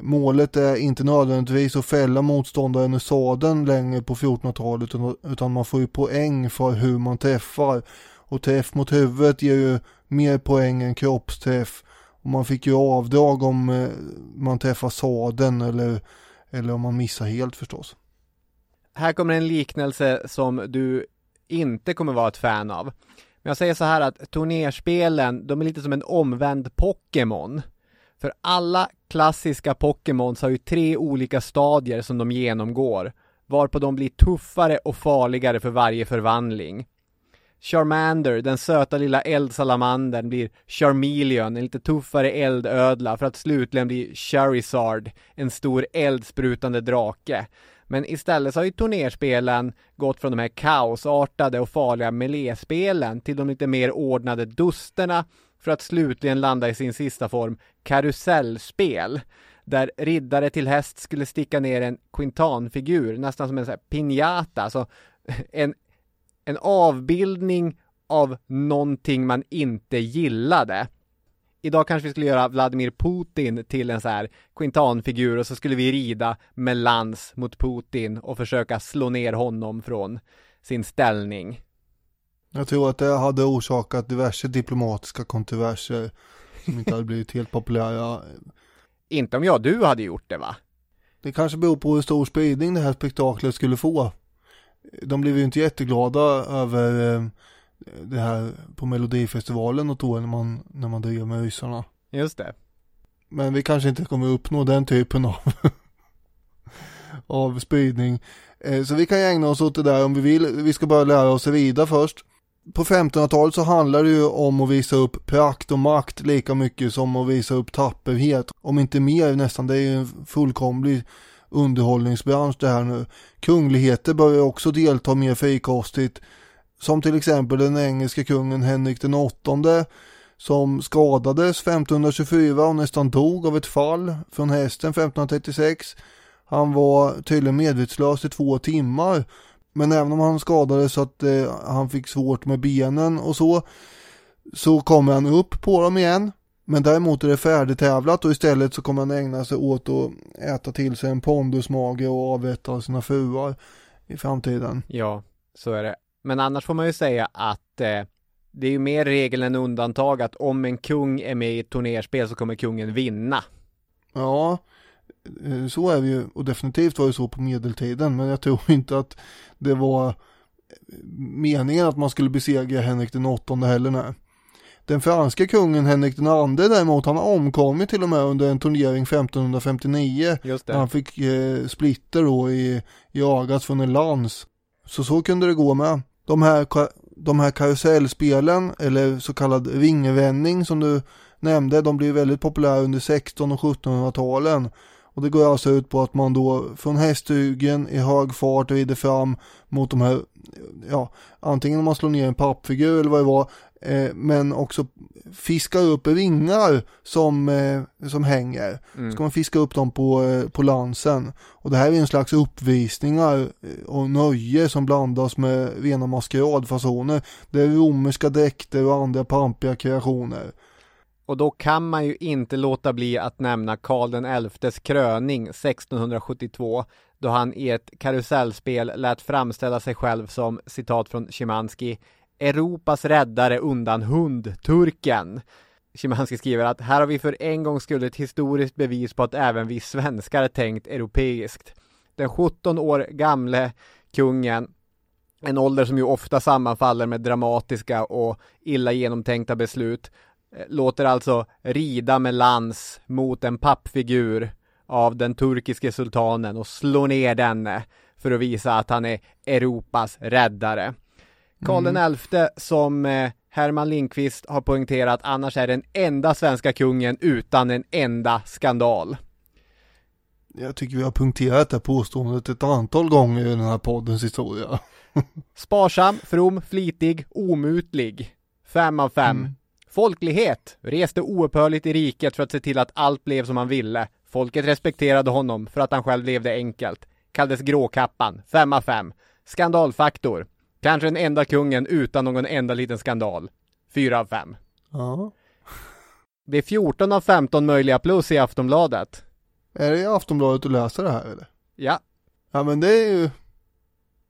Målet är inte nödvändigtvis att fälla motståndaren i sadeln längre på 1400-talet utan man får ju poäng för hur man träffar. Och träff mot huvudet ger ju mer poäng än kroppsträff. Och man fick ju avdrag om eh, man träffar sadeln eller, eller om man missar helt förstås. Här kommer en liknelse som du inte kommer vara ett fan av. Men jag säger så här att turnerspelen, de är lite som en omvänd Pokémon. För alla klassiska Pokémons har ju tre olika stadier som de genomgår, varpå de blir tuffare och farligare för varje förvandling. Charmander, den söta lilla eldsalamandern, blir Charmeleon, en lite tuffare eldödla, för att slutligen bli Charizard, en stor eldsprutande drake. Men istället så har ju turnerspelen gått från de här kaosartade och farliga melee-spelen till de lite mer ordnade dusterna för att slutligen landa i sin sista form, karusellspel, där riddare till häst skulle sticka ner en quintanfigur, nästan som en sån här piñata, alltså en, en avbildning av någonting man inte gillade. idag kanske vi skulle göra Vladimir Putin till en så här quintanfigur och så skulle vi rida med lans mot Putin och försöka slå ner honom från sin ställning. Jag tror att det hade orsakat diverse diplomatiska kontroverser som inte hade blivit helt populära. Inte om jag och du hade gjort det va? Det kanske beror på hur stor spridning det här spektaklet skulle få. De blev ju inte jätteglada över eh, det här på Melodifestivalen och år när man, när man drev med ryssarna. Just det. Men vi kanske inte kommer uppnå den typen av, av spridning. Eh, så vi kan ägna oss åt det där om vi vill. Vi ska bara lära oss rida först. På 1500-talet så handlar det ju om att visa upp prakt och makt lika mycket som att visa upp tapperhet. Om inte mer nästan. Det är ju en fullkomlig underhållningsbransch det här nu. Kungligheter börjar också delta mer frikostigt. Som till exempel den engelska kungen Henrik den åttonde som skadades 1524 och nästan dog av ett fall från hästen 1536. Han var tydligen medvetslös i två timmar. Men även om han skadades så att eh, han fick svårt med benen och så så kommer han upp på dem igen. Men däremot är det färdigtävlat och istället så kommer han ägna sig åt att äta till sig en pondusmage och avrätta sina fruar i framtiden. Ja, så är det. Men annars får man ju säga att eh, det är ju mer regel än undantag att om en kung är med i ett turnerspel så kommer kungen vinna. Ja, eh, så är det ju och definitivt var det så på medeltiden men jag tror inte att det var meningen att man skulle besegra Henrik den åttonde heller nej. Den franska kungen Henrik den andre däremot, han omkom till och med under en turnering 1559. Just det. Han fick eh, splitter då i, i ögat från en lans. Så så kunde det gå med. De här, de här karusellspelen, eller så kallad ringvändning som du nämnde, de blev väldigt populära under 16 och 1700-talen. Och det går alltså ut på att man då från hästhugen i hög fart rider fram mot de här, ja, antingen om man slår ner en pappfigur eller vad det var, eh, men också fiskar upp ringar som, eh, som hänger. Mm. Ska man fiska upp dem på, eh, på lansen. Och det här är en slags uppvisningar eh, och nöje som blandas med rena maskeradfasoner. Det är romerska dräkter och andra pampiga kreationer. Och då kan man ju inte låta bli att nämna Karl den XIs kröning 1672 då han i ett karusellspel lät framställa sig själv som, citat från Szymanski, Europas räddare undan hundturken. Szymanski skriver att här har vi för en gång skull ett historiskt bevis på att även vi svenskar tänkt europeiskt. Den 17 år gamle kungen en ålder som ju ofta sammanfaller med dramatiska och illa genomtänkta beslut låter alltså rida med lans mot en pappfigur av den turkiske sultanen och slå ner denne för att visa att han är Europas räddare. Karl mm. XI som eh, Herman Lindqvist har poängterat annars är den enda svenska kungen utan en enda skandal. Jag tycker vi har punkterat det här påståendet ett antal gånger i den här poddens historia. Sparsam, from, flitig, omutlig. Fem av fem. Mm. Folklighet, reste oupphörligt i riket för att se till att allt blev som han ville. Folket respekterade honom för att han själv levde enkelt. Kallades Gråkappan, 5 av 5. Skandalfaktor, kanske den enda kungen utan någon enda liten skandal. 4 av 5. Ja. Det är 14 av 15 möjliga plus i Aftonbladet. Är det i Aftonbladet du läser det här eller? Ja. Ja men det är ju,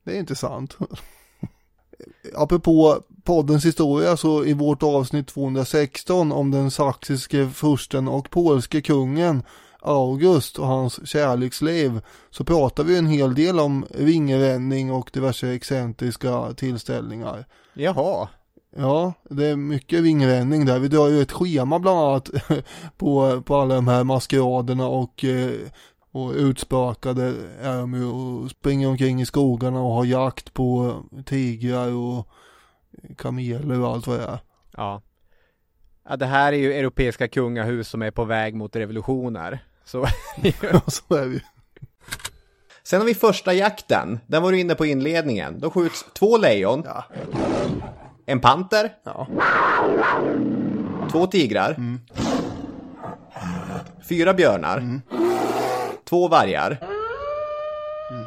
det är intressant. apropå poddens historia så i vårt avsnitt 216 om den saxiske fursten och polske kungen August och hans kärleksliv så pratar vi en hel del om ringvändning och diverse excentriska tillställningar. Jaha. Ja, det är mycket ringvändning där. Vi drar ju ett schema bland annat på, på alla de här maskeraderna och eh, och utspökade är de ju och springer omkring i skogarna och har jakt på tigrar och kameler och allt vad det är. Ja. Ja, det här är ju europeiska kungahus som är på väg mot revolutioner. Så, ja, så är vi. Sen har vi första jakten. Den var du inne på inledningen. Då skjuts två lejon. Ja. En panter. Ja. Två tigrar. Mm. Fyra björnar. Mm. Två vargar.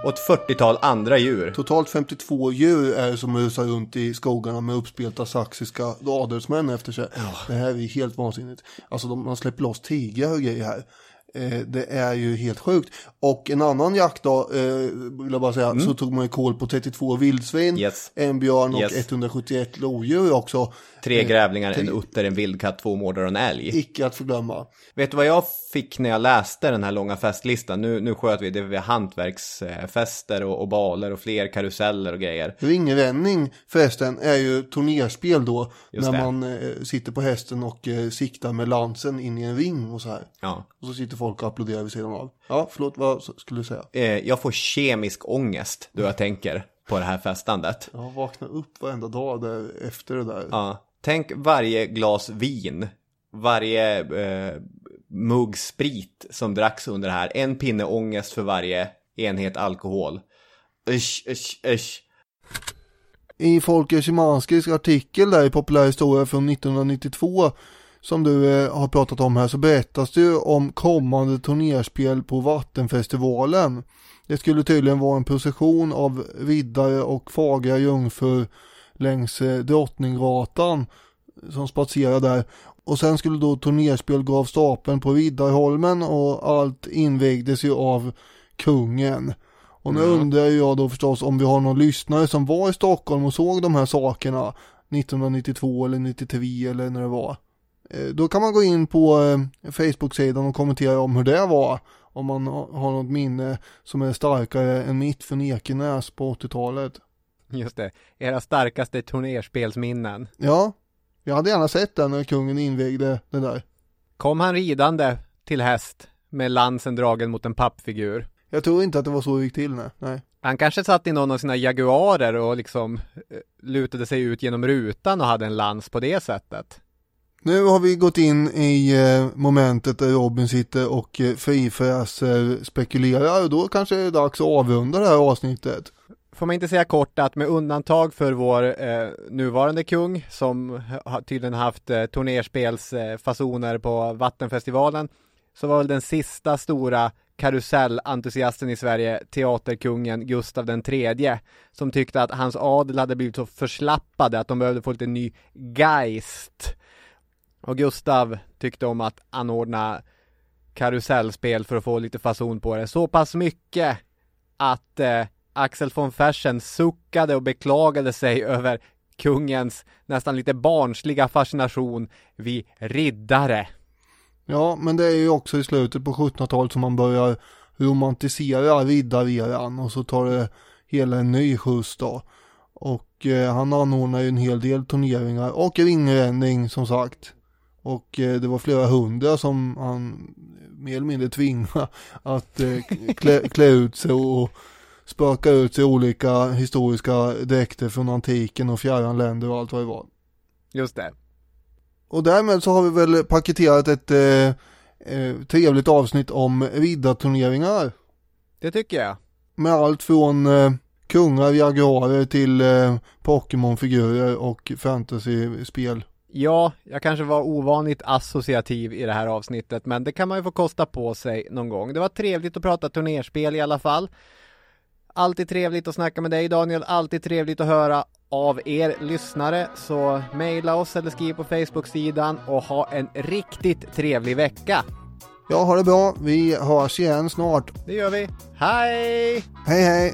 Och ett 40-tal andra djur. Totalt 52 djur är det som rusar runt i skogarna med uppspelta saxiska adelsmän efter sig. Det här är helt vansinnigt. Alltså de, man släpper loss tigrar och grejer här. Eh, det är ju helt sjukt. Och en annan jaktdag, eh, vill jag bara säga, så tog man ju koll på 32 vildsvin, Mm. Yes. en björn och Yes. 171 lodjur också. Tre Eh, grävlingar, tre- en utter, en vildkatt, två mårdare och en älg. Icke att förglömma. Vet du vad jag fick när jag läste den här långa festlistan? Nu, nu sköt vi det vid hantverksfester och, och baler och fler karuseller och grejer. Ringränning förresten är ju turnerspel då. Just när det. man eh, sitter på hästen och eh, siktar med lansen in i en ring och så här. Ja. Och så sitter folk och applåderar vid sidan av. Ja, förlåt, vad skulle du säga? Eh, jag får kemisk ångest då jag tänker på det här festandet. Jag vaknar upp varenda dag där efter det där. Ja. Tänk varje glas vin, varje eh, mugg sprit som dracks under det här. En pinne ångest för varje enhet alkohol. Usch, usch, usch. I Folke Szymanskis artikel där i Populär historia från 1992 som du eh, har pratat om här så berättas det ju om kommande turnerspel på Vattenfestivalen. Det skulle tydligen vara en procession av riddare och fagra jungfrur längs eh, Drottninggatan som spatserar där. Och sen skulle då turnerspel gå av stapeln på Riddarholmen och allt invigdes ju av kungen. Och nu Ja. undrar jag då förstås om vi har någon lyssnare som var i Stockholm och såg de här sakerna 1992 eller 93 eller när det var. Eh, Då kan man gå in på eh, Facebook-sidan och kommentera om hur det var. Om man ha- har något minne som är starkare än mitt från Ekenäs på 80-talet. Just det, era starkaste turnerspelsminnen. Ja, jag hade gärna sett den när kungen invigde det där. Kom han ridande till häst med lansen dragen mot en pappfigur? Jag tror inte att det var så det gick till, nej. nej. Han kanske satt i någon av sina jaguarer och liksom eh, lutade sig ut genom rutan och hade en lans på det sättet. Nu har vi gått in i eh, momentet där Robin sitter och eh, frifräser spekulerar och då kanske det är dags att avrunda det här avsnittet. Får man inte säga kort att med undantag för vår eh, nuvarande kung som har tydligen haft eh, turnerspelsfasoner eh, på Vattenfestivalen så var väl den sista stora karusellentusiasten i Sverige teaterkungen Gustav den tredje som tyckte att hans adel hade blivit så förslappade att de behövde få lite ny geist. Och Gustav tyckte om att anordna karusellspel för att få lite fason på det. Så pass mycket att eh, Axel von Fersen suckade och beklagade sig över kungens nästan lite barnsliga fascination vid riddare. Ja, men det är ju också i slutet på 1700-talet som man börjar romantisera riddareran och så tar det hela en ny skjuts då. Och eh, han anordnar ju en hel del turneringar och ringränning som sagt. Och eh, det var flera hundra som han mer eller mindre tvingade att eh, klä, klä ut sig och spöka ut sig olika historiska dräkter från antiken och fjärran länder och allt vad det var. Just det. Och därmed så har vi väl paketerat ett eh, eh, trevligt avsnitt om riddarturneringar. Det tycker jag. Med allt från eh, kungar, jaguarer till eh, Pokémon-figurer och fantasyspel. Ja, jag kanske var ovanligt associativ i det här avsnittet, men det kan man ju få kosta på sig någon gång. Det var trevligt att prata turnerspel i alla fall. Alltid trevligt att snacka med dig Daniel, alltid trevligt att höra av er lyssnare. Så mejla oss eller skriv på Facebook-sidan och ha en riktigt trevlig vecka. Ja, ha det bra. Vi hörs igen snart. Det gör vi. Hej! Hej hej!